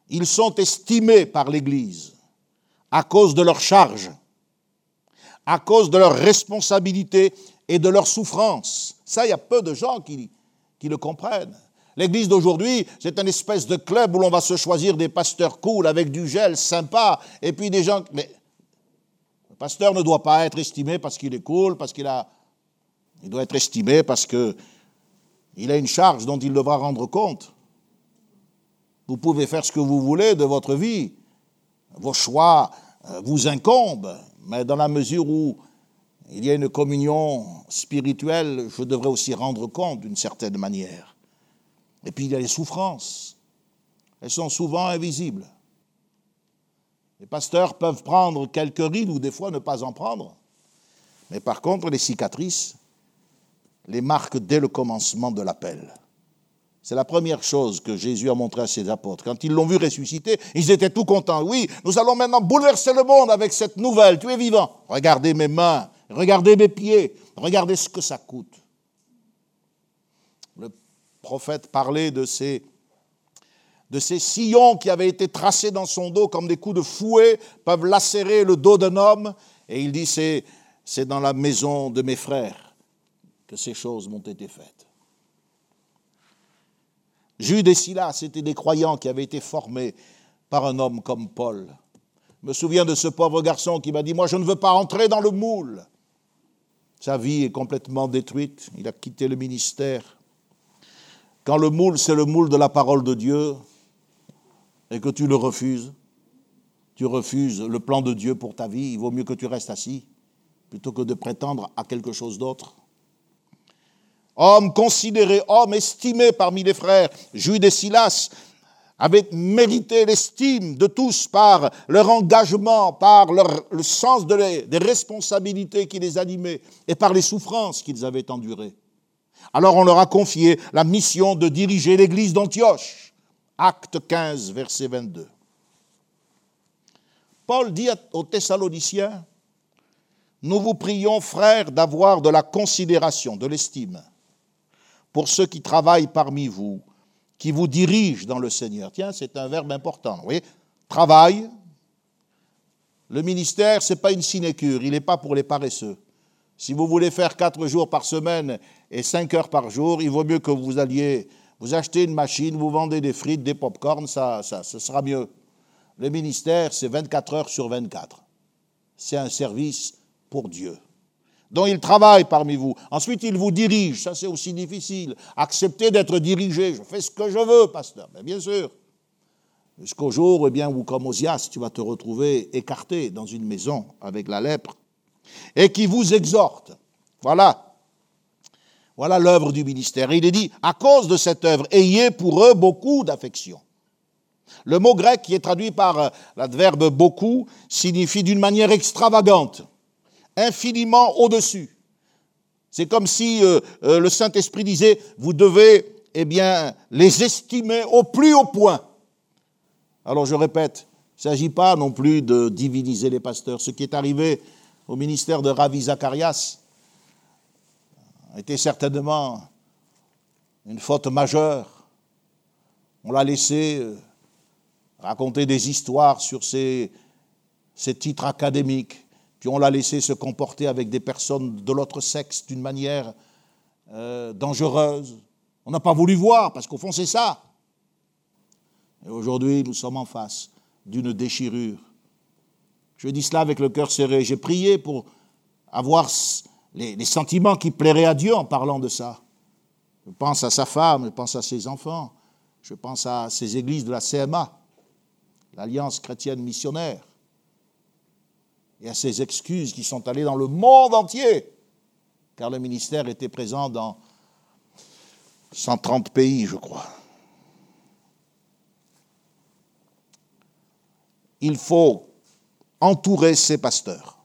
Ils sont estimés par l'Église à cause de leur charge, à cause de leur responsabilité et de leur souffrance. Ça, il y a peu de gens qui, qui le comprennent. L'église d'aujourd'hui, c'est une espèce de club où l'on va se choisir des pasteurs cool avec du gel sympa, et puis des gens. Mais le pasteur ne doit pas être estimé parce qu'il est cool, parce qu'il a. Il doit être estimé parce que il a une charge dont il devra rendre compte. Vous pouvez faire ce que vous voulez de votre vie. Vos choix euh, vous incombent, mais dans la mesure où il y a une communion spirituelle, je devrais aussi rendre compte d'une certaine manière. Et puis il y a les souffrances. Elles sont souvent invisibles. Les pasteurs peuvent prendre quelques rides ou des fois ne pas en prendre. Mais par contre, les cicatrices les marquent dès le commencement de l'appel. C'est la première chose que Jésus a montré à ses apôtres. Quand ils l'ont vu ressusciter, ils étaient tout contents. Oui, nous allons maintenant bouleverser le monde avec cette nouvelle. Tu es vivant. Regardez mes mains, regardez mes pieds, regardez ce que ça coûte prophète parlait de ces, sillons qui avaient été tracés dans son dos comme des coups de fouet peuvent lacérer le dos d'un homme. Et il dit, c'est, c'est dans la maison de mes frères que ces choses m'ont été faites. Jude et Silas étaient des croyants qui avaient été formés par un homme comme Paul. Je me souviens de ce pauvre garçon qui m'a dit, moi je ne veux pas entrer dans le moule. Sa vie est complètement détruite, il a quitté le ministère. Quand le moule, c'est le moule de la parole de Dieu, et que tu le refuses, tu refuses le plan de Dieu pour ta vie, il vaut mieux que tu restes assis, plutôt que de prétendre à quelque chose d'autre. Homme considéré, homme estimé parmi les frères, Jude et Silas, avaient mérité l'estime de tous par leur engagement, par le sens de des responsabilités qui les animaient et par les souffrances qu'ils avaient endurées. Alors on leur a confié la mission de diriger l'église d'Antioche. Acte 15, verset 22. Paul dit aux Thessaloniciens, nous vous prions, frères, d'avoir de la considération, de l'estime, pour ceux qui travaillent parmi vous, qui vous dirigent dans le Seigneur. Tiens, c'est un verbe important. Vous voyez, travail. Le ministère, ce n'est pas une sinécure, il n'est pas pour les paresseux. Si vous voulez faire quatre jours par semaine et cinq heures par jour, il vaut mieux que vous alliez, vous achetez une machine, vous vendez des frites, des pop-corn, ça, ça, sera mieux. Le ministère, c'est 24 heures sur 24. C'est un service pour Dieu. Donc il travaille parmi vous. Ensuite, il vous dirige. Ça, c'est aussi difficile. Accepter d'être dirigé. Je fais ce que je veux, pasteur. Mais bien sûr. Jusqu'au jour eh bien, où, comme Osias, tu vas te retrouver écarté dans une maison avec la lèpre et qui vous exhorte. Voilà. Voilà l'œuvre du ministère. Il est dit, à cause de cette œuvre, ayez pour eux beaucoup d'affection. Le mot grec qui est traduit par euh, l'adverbe beaucoup signifie d'une manière extravagante, infiniment au-dessus. C'est comme si euh, euh, le Saint-Esprit disait, vous devez eh bien, les estimer au plus haut point. Alors je répète, il ne s'agit pas non plus de diviniser les pasteurs. Ce qui est arrivé au ministère de Ravi Zacharias était certainement une faute majeure. On l'a laissé euh, raconter des histoires sur ses, titres académiques, puis on l'a laissé se comporter avec des personnes de l'autre sexe d'une manière euh, dangereuse. On n'a pas voulu voir, parce qu'au fond c'est ça. Et aujourd'hui, nous sommes en face d'une déchirure je dis cela avec le cœur serré. J'ai prié pour avoir les, sentiments qui plairaient à Dieu en parlant de ça. Je pense à sa femme, je pense à ses enfants, je pense à ces églises de la CMA, l'Alliance chrétienne missionnaire, et à ces excuses qui sont allées dans le monde entier, car le ministère était présent dans 130 pays, je crois. Il faut entourer ses pasteurs,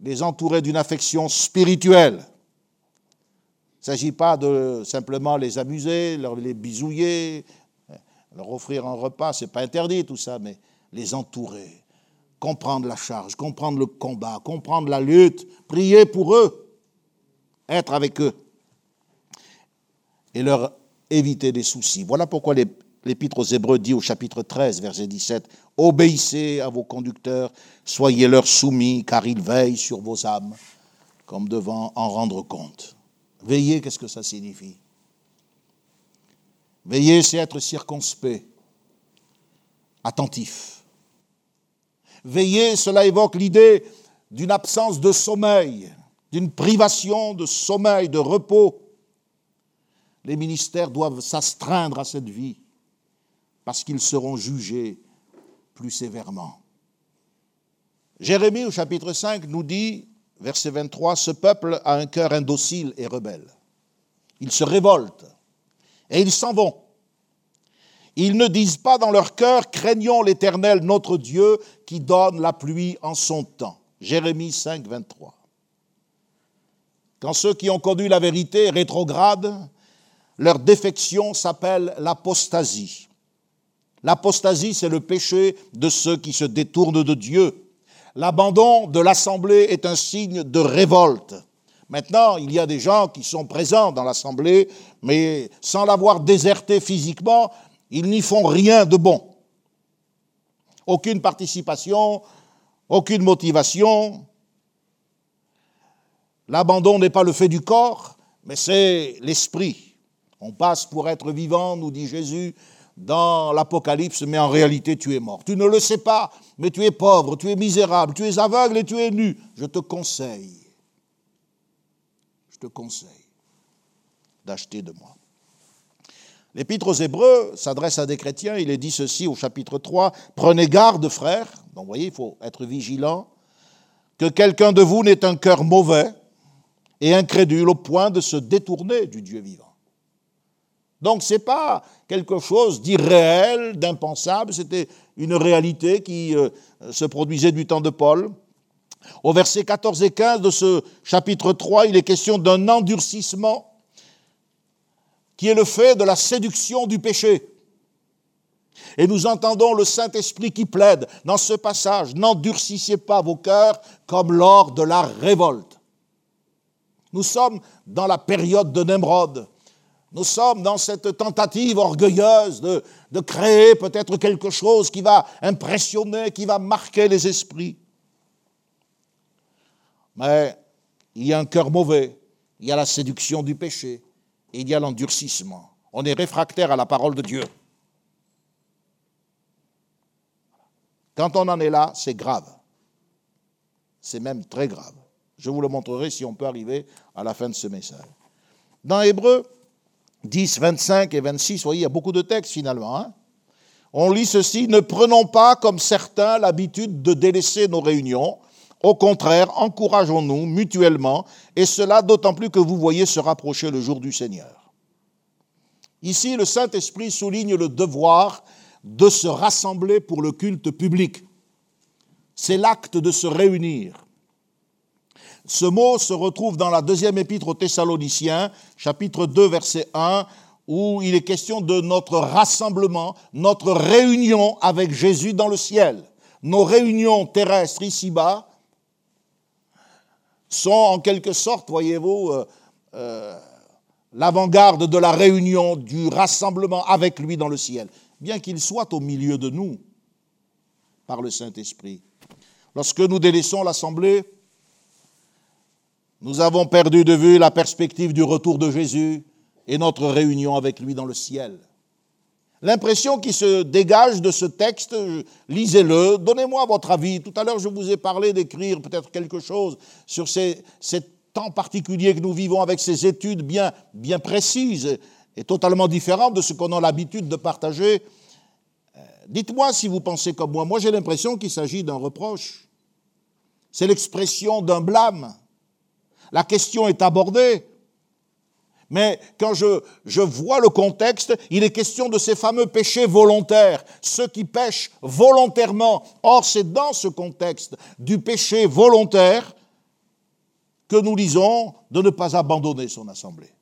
les entourer d'une affection spirituelle. Il ne s'agit pas de simplement les amuser, les bisouiller, leur offrir un repas, ce n'est pas interdit tout ça, mais les entourer, comprendre la charge, comprendre le combat, comprendre la lutte, prier pour eux, être avec eux et leur éviter des soucis. Voilà pourquoi l'Épître aux Hébreux dit au chapitre 13, verset 17, Obéissez à vos conducteurs, soyez leur soumis, car ils veillent sur vos âmes, comme devant en rendre compte. Veiller, qu'est-ce que ça signifie? Veiller, c'est être circonspect, attentif. Veiller, cela évoque l'idée d'une absence de sommeil, d'une privation de sommeil, de repos. Les ministères doivent s'astreindre à cette vie parce qu'ils seront jugés plus sévèrement. Jérémie au chapitre 5 nous dit, verset 23, Ce peuple a un cœur indocile et rebelle. Ils se révoltent et ils s'en vont. Ils ne disent pas dans leur cœur, craignons l'Éternel notre Dieu qui donne la pluie en son temps. Jérémie 5, 23. Quand ceux qui ont connu la vérité rétrogradent, leur défection s'appelle l'apostasie. L'apostasie, c'est le péché de ceux qui se détournent de Dieu. L'abandon de l'assemblée est un signe de révolte. Maintenant, il y a des gens qui sont présents dans l'assemblée, mais sans l'avoir déserté physiquement, ils n'y font rien de bon. Aucune participation, aucune motivation. L'abandon n'est pas le fait du corps, mais c'est l'esprit. On passe pour être vivant, nous dit Jésus dans l'Apocalypse, mais en réalité tu es mort. Tu ne le sais pas, mais tu es pauvre, tu es misérable, tu es aveugle et tu es nu. Je te conseille, je te conseille d'acheter de moi. L'Épître aux Hébreux s'adresse à des chrétiens, il est dit ceci au chapitre 3, Prenez garde, frères, donc vous voyez, il faut être vigilant, que quelqu'un de vous n'ait un cœur mauvais et incrédule au point de se détourner du Dieu vivant. Donc ce n'est pas quelque chose d'irréel, d'impensable, c'était une réalité qui euh, se produisait du temps de Paul. Au verset 14 et 15 de ce chapitre 3, il est question d'un endurcissement qui est le fait de la séduction du péché. Et nous entendons le Saint-Esprit qui plaide dans ce passage, n'endurcissez pas vos cœurs comme lors de la révolte. Nous sommes dans la période de Nemrod. Nous sommes dans cette tentative orgueilleuse de, créer peut-être quelque chose qui va impressionner, qui va marquer les esprits. Mais il y a un cœur mauvais, il y a la séduction du péché, il y a l'endurcissement. On est réfractaire à la parole de Dieu. Quand on en est là, c'est grave. C'est même très grave. Je vous le montrerai si on peut arriver à la fin de ce message. Dans Hébreu 10, 25 et 26, vous voyez, il y a beaucoup de textes finalement. Hein. on lit ceci, ne prenons pas comme certains l'habitude de délaisser nos réunions, au contraire, encourageons-nous mutuellement, et cela d'autant plus que vous voyez se rapprocher le jour du Seigneur. Ici, le Saint-Esprit souligne le devoir de se rassembler pour le culte public. C'est l'acte de se réunir. Ce mot se retrouve dans la deuxième épître aux Thessaloniciens, chapitre 2, verset 1, où il est question de notre rassemblement, notre réunion avec Jésus dans le ciel. Nos réunions terrestres ici-bas sont en quelque sorte, voyez-vous, euh, euh, l'avant-garde de la réunion, du rassemblement avec lui dans le ciel, bien qu'il soit au milieu de nous par le Saint-Esprit. Lorsque nous délaissons l'assemblée, nous avons perdu de vue la perspective du retour de Jésus et notre réunion avec lui dans le ciel. L'impression qui se dégage de ce texte, lisez-le, donnez-moi votre avis. Tout à l'heure, je vous ai parlé d'écrire peut-être quelque chose sur ces, temps particuliers que nous vivons avec ces études bien, bien précises et totalement différentes de ce qu'on a l'habitude de partager. Euh, dites-moi si vous pensez comme moi. Moi, j'ai l'impression qu'il s'agit d'un reproche. C'est l'expression d'un blâme. La question est abordée. Mais quand je, vois le contexte, il est question de ces fameux péchés volontaires, ceux qui pêchent volontairement. Or, c'est dans ce contexte du péché volontaire que nous lisons de ne pas abandonner son assemblée.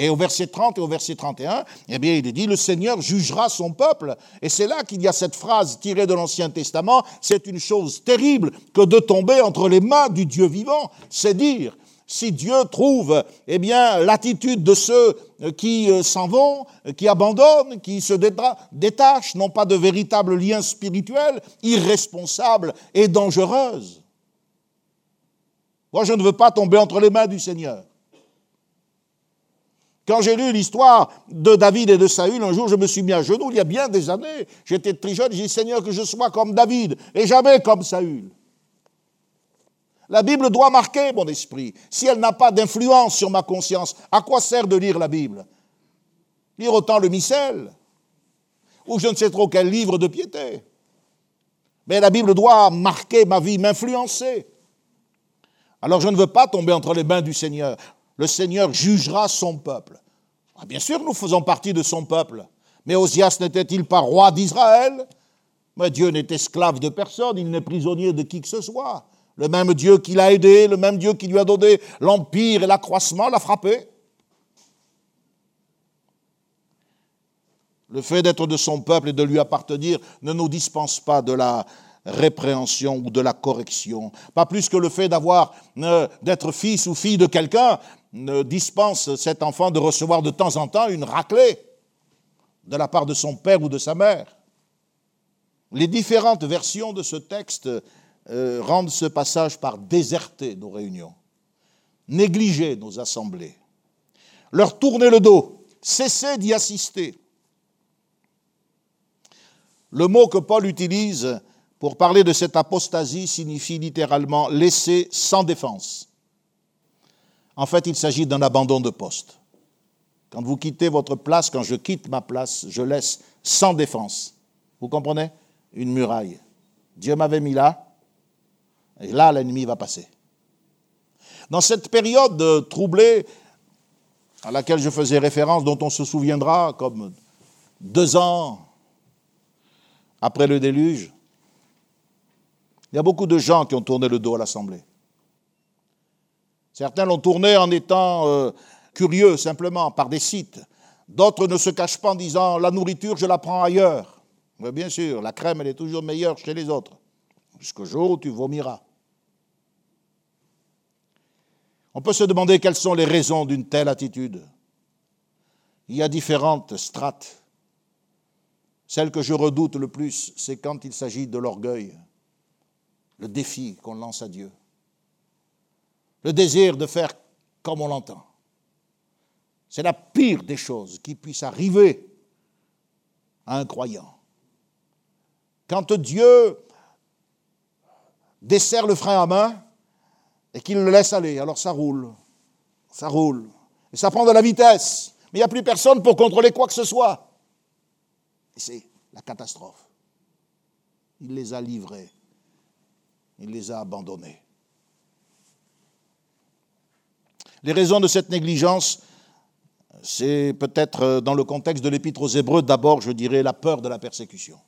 Et au verset 30 et au verset 31, eh bien, il est dit, le Seigneur jugera son peuple. Et c'est là qu'il y a cette phrase tirée de l'Ancien Testament, c'est une chose terrible que de tomber entre les mains du Dieu vivant. C'est dire, si Dieu trouve eh bien l'attitude de ceux qui euh, s'en vont, qui abandonnent, qui se détachent, n'ont pas de véritable lien spirituel, irresponsable et dangereuse. Moi, je ne veux pas tomber entre les mains du Seigneur. Quand j'ai lu l'histoire de David et de Saül, un jour je me suis mis à genoux, il y a bien des années, j'étais très jeune, j'ai dit Seigneur que je sois comme David et jamais comme Saül. La Bible doit marquer mon esprit. Si elle n'a pas d'influence sur ma conscience, à quoi sert de lire la Bible? Lire autant le missel ou je ne sais trop quel livre de piété. Mais la Bible doit marquer ma vie, m'influencer. Alors je ne veux pas tomber entre les mains du Seigneur. Le Seigneur jugera son peuple. Ah, bien sûr, nous faisons partie de son peuple. Mais Osias n'était-il pas roi d'Israël? Mais Dieu n'est esclave de personne, il n'est prisonnier de qui que ce soit. Le même Dieu qui l'a aidé, le même Dieu qui lui a donné l'empire et l'accroissement l'a frappé. Le fait d'être de son peuple et de lui appartenir ne nous dispense pas de la répréhension ou de la correction. Pas plus que le fait d'avoir, euh, d'être fils ou fille de quelqu'un ne dispense cet enfant de recevoir de temps en temps une raclée de la part de son père ou de sa mère. Les différentes versions de ce texte euh, rendent ce passage par déserter nos réunions, négliger nos assemblées, leur tourner le dos, cesser d'y assister. Le mot que Paul utilise pour parler de cette apostasie signifie littéralement laisser sans défense. En fait, il s'agit d'un abandon de poste. Quand vous quittez votre place, quand je quitte ma place, je laisse sans défense. Vous comprenez? Une muraille. Dieu m'avait mis là, et là, l'ennemi va passer. Dans cette période troublée à laquelle je faisais référence, dont on se souviendra comme deux ans après le déluge, il y a beaucoup de gens qui ont tourné le dos à l'Assemblée. Certains l'ont tourné en étant euh, curieux simplement par des sites. D'autres ne se cachent pas en disant la nourriture, je la prends ailleurs. Mais bien sûr, la crème, elle est toujours meilleure chez les autres. Jusqu'au jour où tu vomiras. On peut se demander quelles sont les raisons d'une telle attitude. Il y a différentes strates. Celle que je redoute le plus, c'est quand il s'agit de l'orgueil, le défi qu'on lance à Dieu, le désir de faire comme on l'entend. C'est la pire des choses qui puisse arriver à un croyant. Quand Dieu dessert le frein à main, et qu'il le laisse aller. Alors ça roule, ça roule. Et ça prend de la vitesse. Mais il n'y a plus personne pour contrôler quoi que ce soit. Et c'est la catastrophe. Il les a livrés. Il les a abandonnés. Les raisons de cette négligence, c'est peut-être dans le contexte de l'épître aux Hébreux, d'abord, je dirais, la peur de la persécution,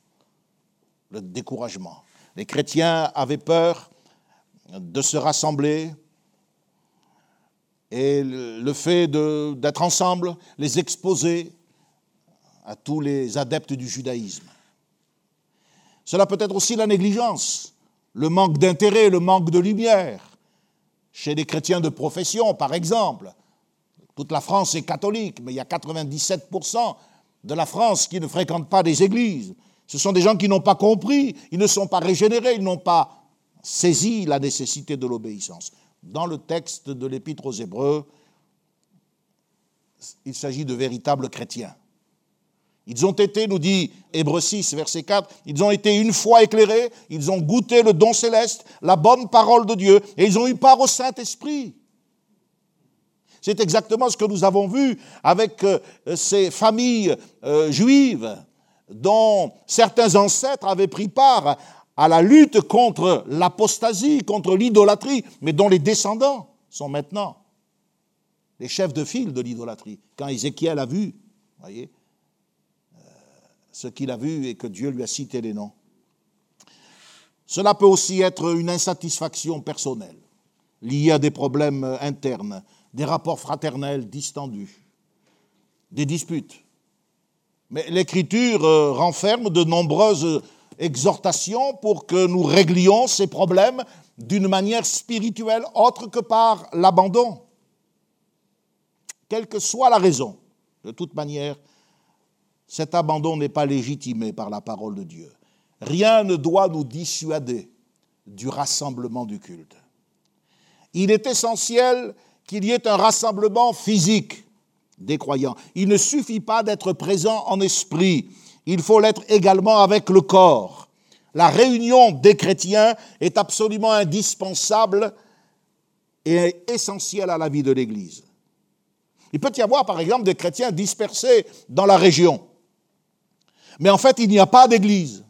le découragement. Les chrétiens avaient peur de se rassembler et le fait d'être ensemble, les exposer à tous les adeptes du judaïsme. Cela peut être aussi la négligence, le manque d'intérêt, le manque de lumière. Chez les chrétiens de profession, par exemple, toute la France est catholique, mais il y a 97% de la France qui ne fréquentent pas des églises. Ce sont des gens qui n'ont pas compris, ils ne sont pas régénérés, ils n'ont pas saisit la nécessité de l'obéissance. Dans le texte de l'Épître aux Hébreux, il s'agit de véritables chrétiens. Ils ont été, nous dit Hébreux 6, verset 4, ils ont été une fois éclairés, ils ont goûté le don céleste, la bonne parole de Dieu, et ils ont eu part au Saint-Esprit. C'est exactement ce que nous avons vu avec euh, ces familles euh, juives dont certains ancêtres avaient pris part à la lutte contre l'apostasie, contre l'idolâtrie, mais dont les descendants sont maintenant les chefs de file de l'idolâtrie. Quand Ézéchiel a vu, voyez, ce qu'il a vu et que Dieu lui a cité les noms. Cela peut aussi être une insatisfaction personnelle, liée à des problèmes internes, des rapports fraternels distendus, des disputes. Mais l'Écriture euh, renferme de nombreuses exhortation pour que nous réglions ces problèmes d'une manière spirituelle autre que par l'abandon. Quelle que soit la raison, de toute manière, cet abandon n'est pas légitimé par la parole de Dieu. Rien ne doit nous dissuader du rassemblement du culte. Il est essentiel qu'il y ait un rassemblement physique des croyants. Il ne suffit pas d'être présent en esprit, il faut l'être également avec le corps. La réunion des chrétiens est absolument indispensable et essentielle à la vie de l'Église. Il peut y avoir, par exemple, des chrétiens dispersés dans la région. Mais en fait, il n'y a pas d'église.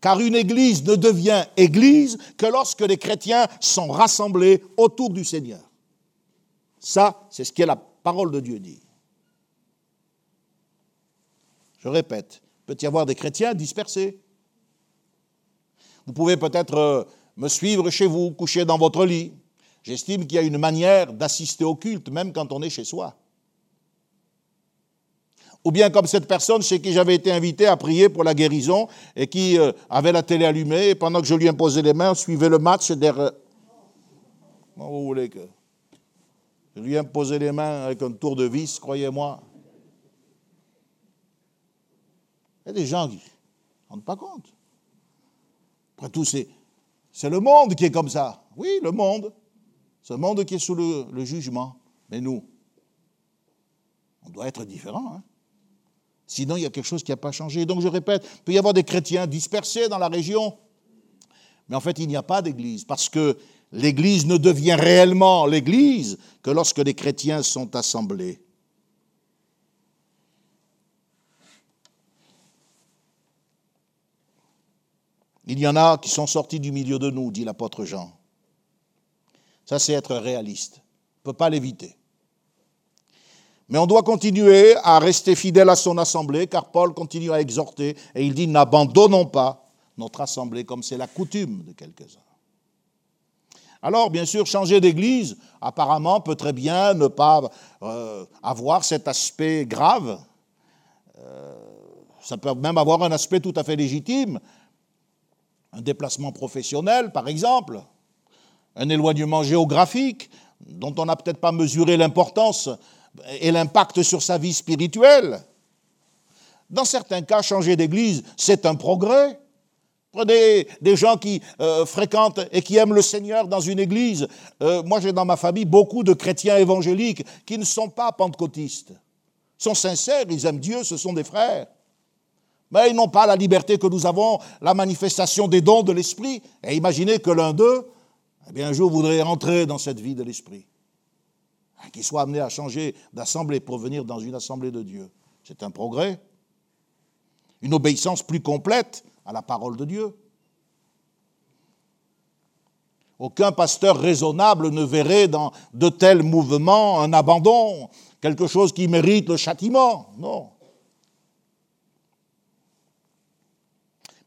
Car une église ne devient église que lorsque les chrétiens sont rassemblés autour du Seigneur. Ça, c'est ce que la parole de Dieu dit. Je répète, peut y avoir des chrétiens dispersés. Vous pouvez peut-être euh, me suivre chez vous, coucher dans votre lit. J'estime qu'il y a une manière d'assister au culte, même quand on est chez soi. Ou bien comme cette personne chez qui j'avais été invité à prier pour la guérison et qui euh, avait la télé allumée et pendant que je lui imposais les mains, suivait le match derrière. Comment vous voulez que. Je lui imposais les mains avec un tour de vis, croyez-moi. Il y a des gens qui ne rendent pas compte. Après tout, c'est, le monde qui est comme ça. Oui, le monde. C'est le monde qui est sous le, jugement. Mais nous, on doit être différents. Hein. Sinon, il y a quelque chose qui n'a pas changé. Donc, je répète, il peut y avoir des chrétiens dispersés dans la région. Mais en fait, il n'y a pas d'église parce que l'Église ne devient réellement l'Église que lorsque les chrétiens sont assemblés. Il y en a qui sont sortis du milieu de nous, dit l'apôtre Jean. Ça, c'est être réaliste. On ne peut pas l'éviter. Mais on doit continuer à rester fidèle à son assemblée, car Paul continue à exhorter, et il dit, n'abandonnons pas notre assemblée comme c'est la coutume de quelques-uns. Alors, bien sûr, changer d'église, apparemment, peut très bien ne pas euh, avoir cet aspect grave. Euh, ça peut même avoir un aspect tout à fait légitime. Un déplacement professionnel, par exemple, un éloignement géographique dont on n'a peut-être pas mesuré l'importance et l'impact sur sa vie spirituelle. Dans certains cas, changer d'église, c'est un progrès. Prenez des gens qui euh, fréquentent et qui aiment le Seigneur dans une église. Euh, moi, j'ai dans ma famille beaucoup de chrétiens évangéliques qui ne sont pas pentecôtistes. Ils sont sincères, ils aiment Dieu, ce sont des frères. Mais ils n'ont pas la liberté que nous avons, la manifestation des dons de l'Esprit. Et imaginez que l'un d'eux, eh bien, un jour, voudrait entrer dans cette vie de l'Esprit. Qu'il soit amené à changer d'assemblée pour venir dans une assemblée de Dieu. C'est un progrès. Une obéissance plus complète à la parole de Dieu. Aucun pasteur raisonnable ne verrait dans de tels mouvements un abandon, quelque chose qui mérite le châtiment. Non.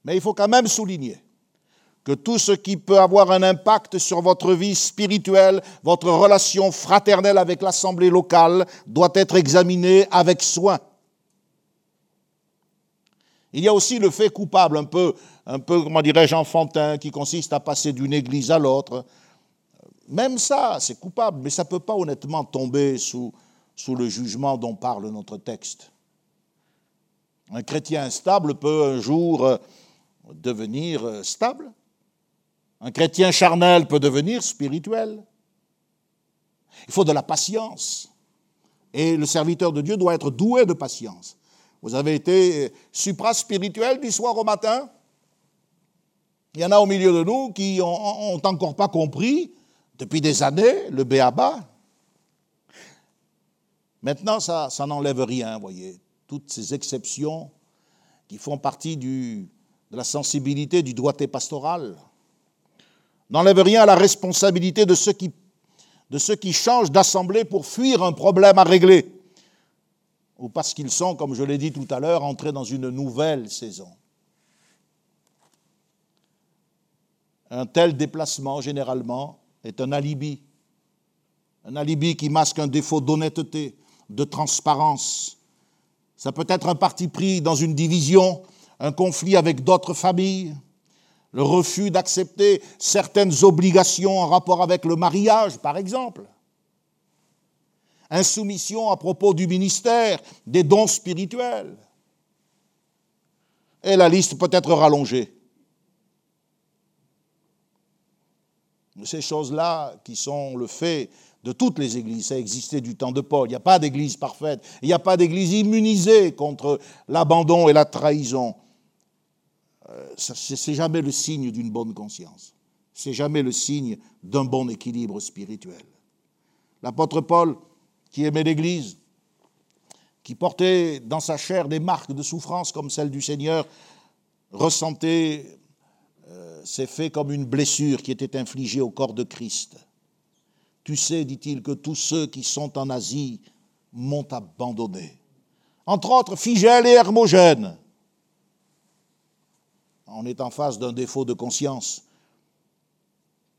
Mais il faut quand même souligner que tout ce qui peut avoir un impact sur votre vie spirituelle, votre relation fraternelle avec l'assemblée locale, doit être examiné avec soin. Il y a aussi le fait coupable, un peu, un peu comment dirais-je, enfantin, qui consiste à passer d'une église à l'autre. Même ça, c'est coupable, mais ça ne peut pas honnêtement tomber sous, sous le jugement dont parle notre texte. Un chrétien stable peut un jour euh, devenir euh, stable. Un chrétien charnel peut devenir spirituel. Il faut de la patience. Et le serviteur de Dieu doit être doué de patience. Vous avez été supra-spirituel du soir au matin. Il y en a au milieu de nous qui n'ont encore pas compris, depuis des années, le béaba. Maintenant, ça, n'enlève rien, voyez. Toutes ces exceptions qui font partie de la sensibilité du doigté pastoral n'enlèvent rien à la responsabilité de ceux qui changent d'assemblée pour fuir un problème à régler ou parce qu'ils sont, comme je l'ai dit tout à l'heure, entrés dans une nouvelle saison. Un tel déplacement, généralement, est un alibi. Un alibi qui masque un défaut d'honnêteté, de transparence. Ça peut être un parti pris dans une division, un conflit avec d'autres familles, le refus d'accepter certaines obligations en rapport avec le mariage, par exemple, insoumission à propos du ministère, des dons spirituels. Et la liste peut être rallongée. Ces choses-là qui sont le fait de toutes les églises, ça existait du temps de Paul. Il n'y a pas d'église parfaite, il n'y a pas d'église immunisée contre l'abandon et la trahison. Euh, c'est jamais le signe d'une bonne conscience. C'est jamais le signe d'un bon équilibre spirituel. L'apôtre Paul, qui aimait l'Église, qui portait dans sa chair des marques de souffrance comme celle du Seigneur, ressentait euh, ces faits comme une blessure qui était infligée au corps de Christ. Tu sais, dit-il, que tous ceux qui sont en Asie m'ont abandonné. Entre autres, Figel et Hermogène, on est en face d'un défaut de conscience.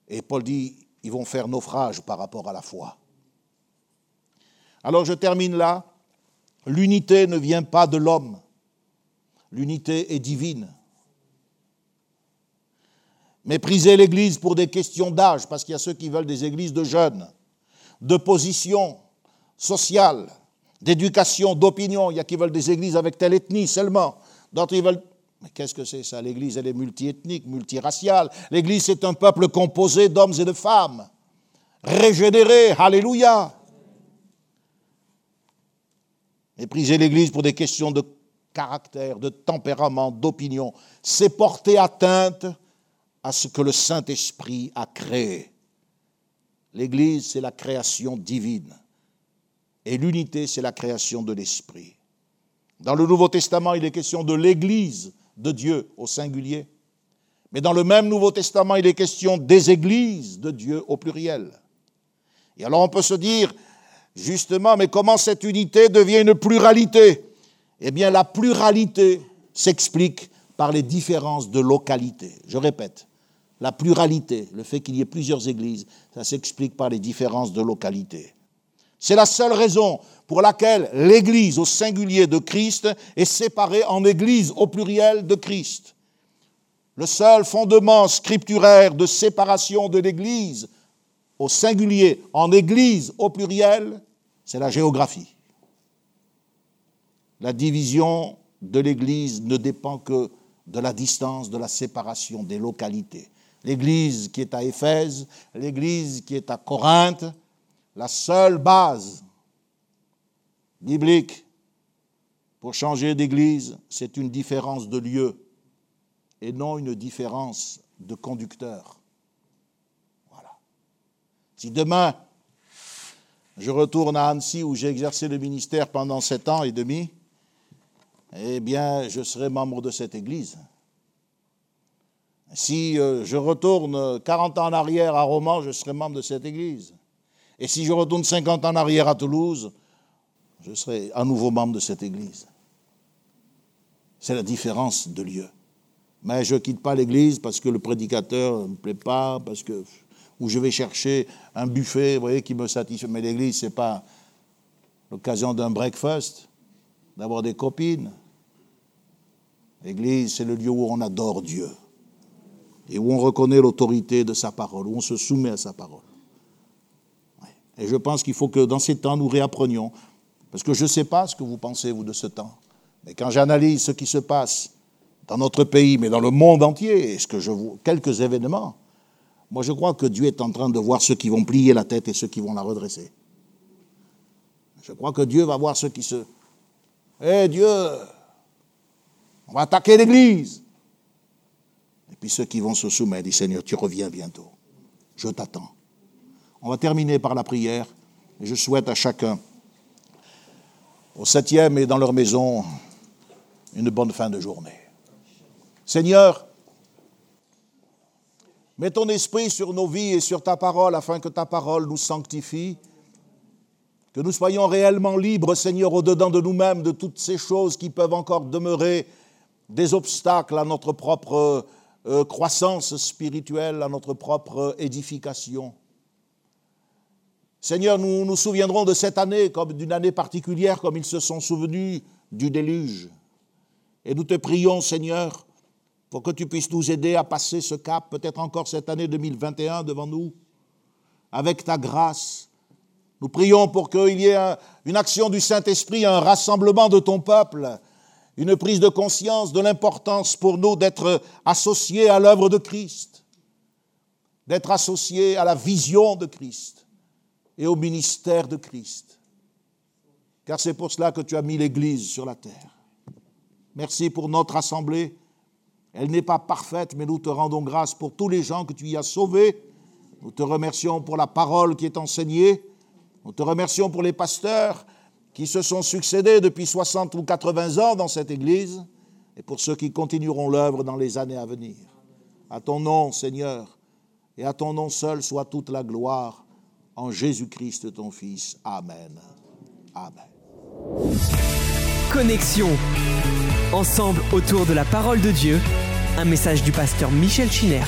Et Paul dit, ils vont faire naufrage par rapport à la foi. Alors je termine là. L'unité ne vient pas de l'homme. L'unité est divine. Mépriser l'Église pour des questions d'âge, parce qu'il y a ceux qui veulent des églises de jeunes, de position sociale, d'éducation, d'opinion. Il y a qui veulent des églises avec telle ethnie seulement. D'autres, ils veulent mais qu'est-ce que c'est ça? L'Église, elle est multiethnique, multiraciale. L'Église, c'est un peuple composé d'hommes et de femmes, régénérés. Alléluia. Mépriser l'Église pour des questions de caractère, de tempérament, d'opinion, c'est porter atteinte à ce que le Saint-Esprit a créé. L'Église, c'est la création divine. Et l'unité, c'est la création de l'Esprit. Dans le Nouveau Testament, il est question de l'Église de Dieu au singulier. Mais dans le même Nouveau Testament, il est question des églises de Dieu au pluriel. Et alors on peut se dire, justement, mais comment cette unité devient une pluralité? Eh bien, la pluralité s'explique par les différences de localité. Je répète, la pluralité, le fait qu'il y ait plusieurs églises, ça s'explique par les différences de localité. C'est la seule raison pour laquelle l'Église au singulier de Christ est séparée en Église au pluriel de Christ. Le seul fondement scripturaire de séparation de l'Église au singulier en Église au pluriel, c'est la géographie. La division de l'Église ne dépend que de la distance, de la séparation des localités. L'Église qui est à Éphèse, l'Église qui est à Corinthe, la seule base biblique pour changer d'église, c'est une différence de lieu et non une différence de conducteur. Voilà. Si demain, je retourne à Annecy où j'ai exercé le ministère pendant sept ans et demi, eh bien, je serai membre de cette église. Si euh, je retourne 40 ans en arrière à Romans, je serai membre de cette église. Et si je retourne 50 ans en arrière à Toulouse, je serai à nouveau membre de cette Église. C'est la différence de lieu. Mais je ne quitte pas l'Église parce que le prédicateur ne me plaît pas, parce que où je vais chercher un buffet, voyez, qui me satisfait. Mais l'Église, ce n'est pas l'occasion d'un breakfast, d'avoir des copines. L'Église, c'est le lieu où on adore Dieu et où on reconnaît l'autorité de sa parole, où on se soumet à sa parole. Et je pense qu'il faut que dans ces temps, nous réapprenions parce que je ne sais pas ce que vous pensez, vous, de ce temps. Mais quand j'analyse ce qui se passe dans notre pays, mais dans le monde entier, ce que je vois, quelques événements, moi je crois que Dieu est en train de voir ceux qui vont plier la tête et ceux qui vont la redresser. Je crois que Dieu va voir ceux qui se... Eh Dieu, on va attaquer l'Église. Et puis ceux qui vont se soumettre, dit Seigneur, tu reviens bientôt. Je t'attends. On va terminer par la prière. Et je souhaite à chacun au septième et dans leur maison une bonne fin de journée. Seigneur, mets ton esprit sur nos vies et sur ta parole afin que ta parole nous sanctifie, que nous soyons réellement libres, Seigneur, au-dedans de nous-mêmes, de toutes ces choses qui peuvent encore demeurer des obstacles à notre propre euh, croissance spirituelle, à notre propre édification. Seigneur, nous nous souviendrons de cette année comme d'une année particulière, comme ils se sont souvenus du déluge. Et nous te prions, Seigneur, pour que tu puisses nous aider à passer ce cap, peut-être encore cette année 2021 devant nous, avec ta grâce. Nous prions pour qu'il y ait une action du Saint-Esprit, un rassemblement de ton peuple, une prise de conscience de l'importance pour nous d'être associés à l'œuvre de Christ, d'être associés à la vision de Christ et au ministère de Christ. Car c'est pour cela que tu as mis l'Église sur la terre. Merci pour notre assemblée. Elle n'est pas parfaite, mais nous te rendons grâce pour tous les gens que tu y as sauvés. Nous te remercions pour la parole qui est enseignée. Nous te remercions pour les pasteurs qui se sont succédés depuis 60 ou 80 ans dans cette Église et pour ceux qui continueront l'œuvre dans les années à venir. À ton nom, Seigneur, et à ton nom seul soit toute la gloire en Jésus-Christ, ton Fils. Amen. Amen. Connexion. Ensemble autour de la parole de Dieu, un message du pasteur Michel Chiner.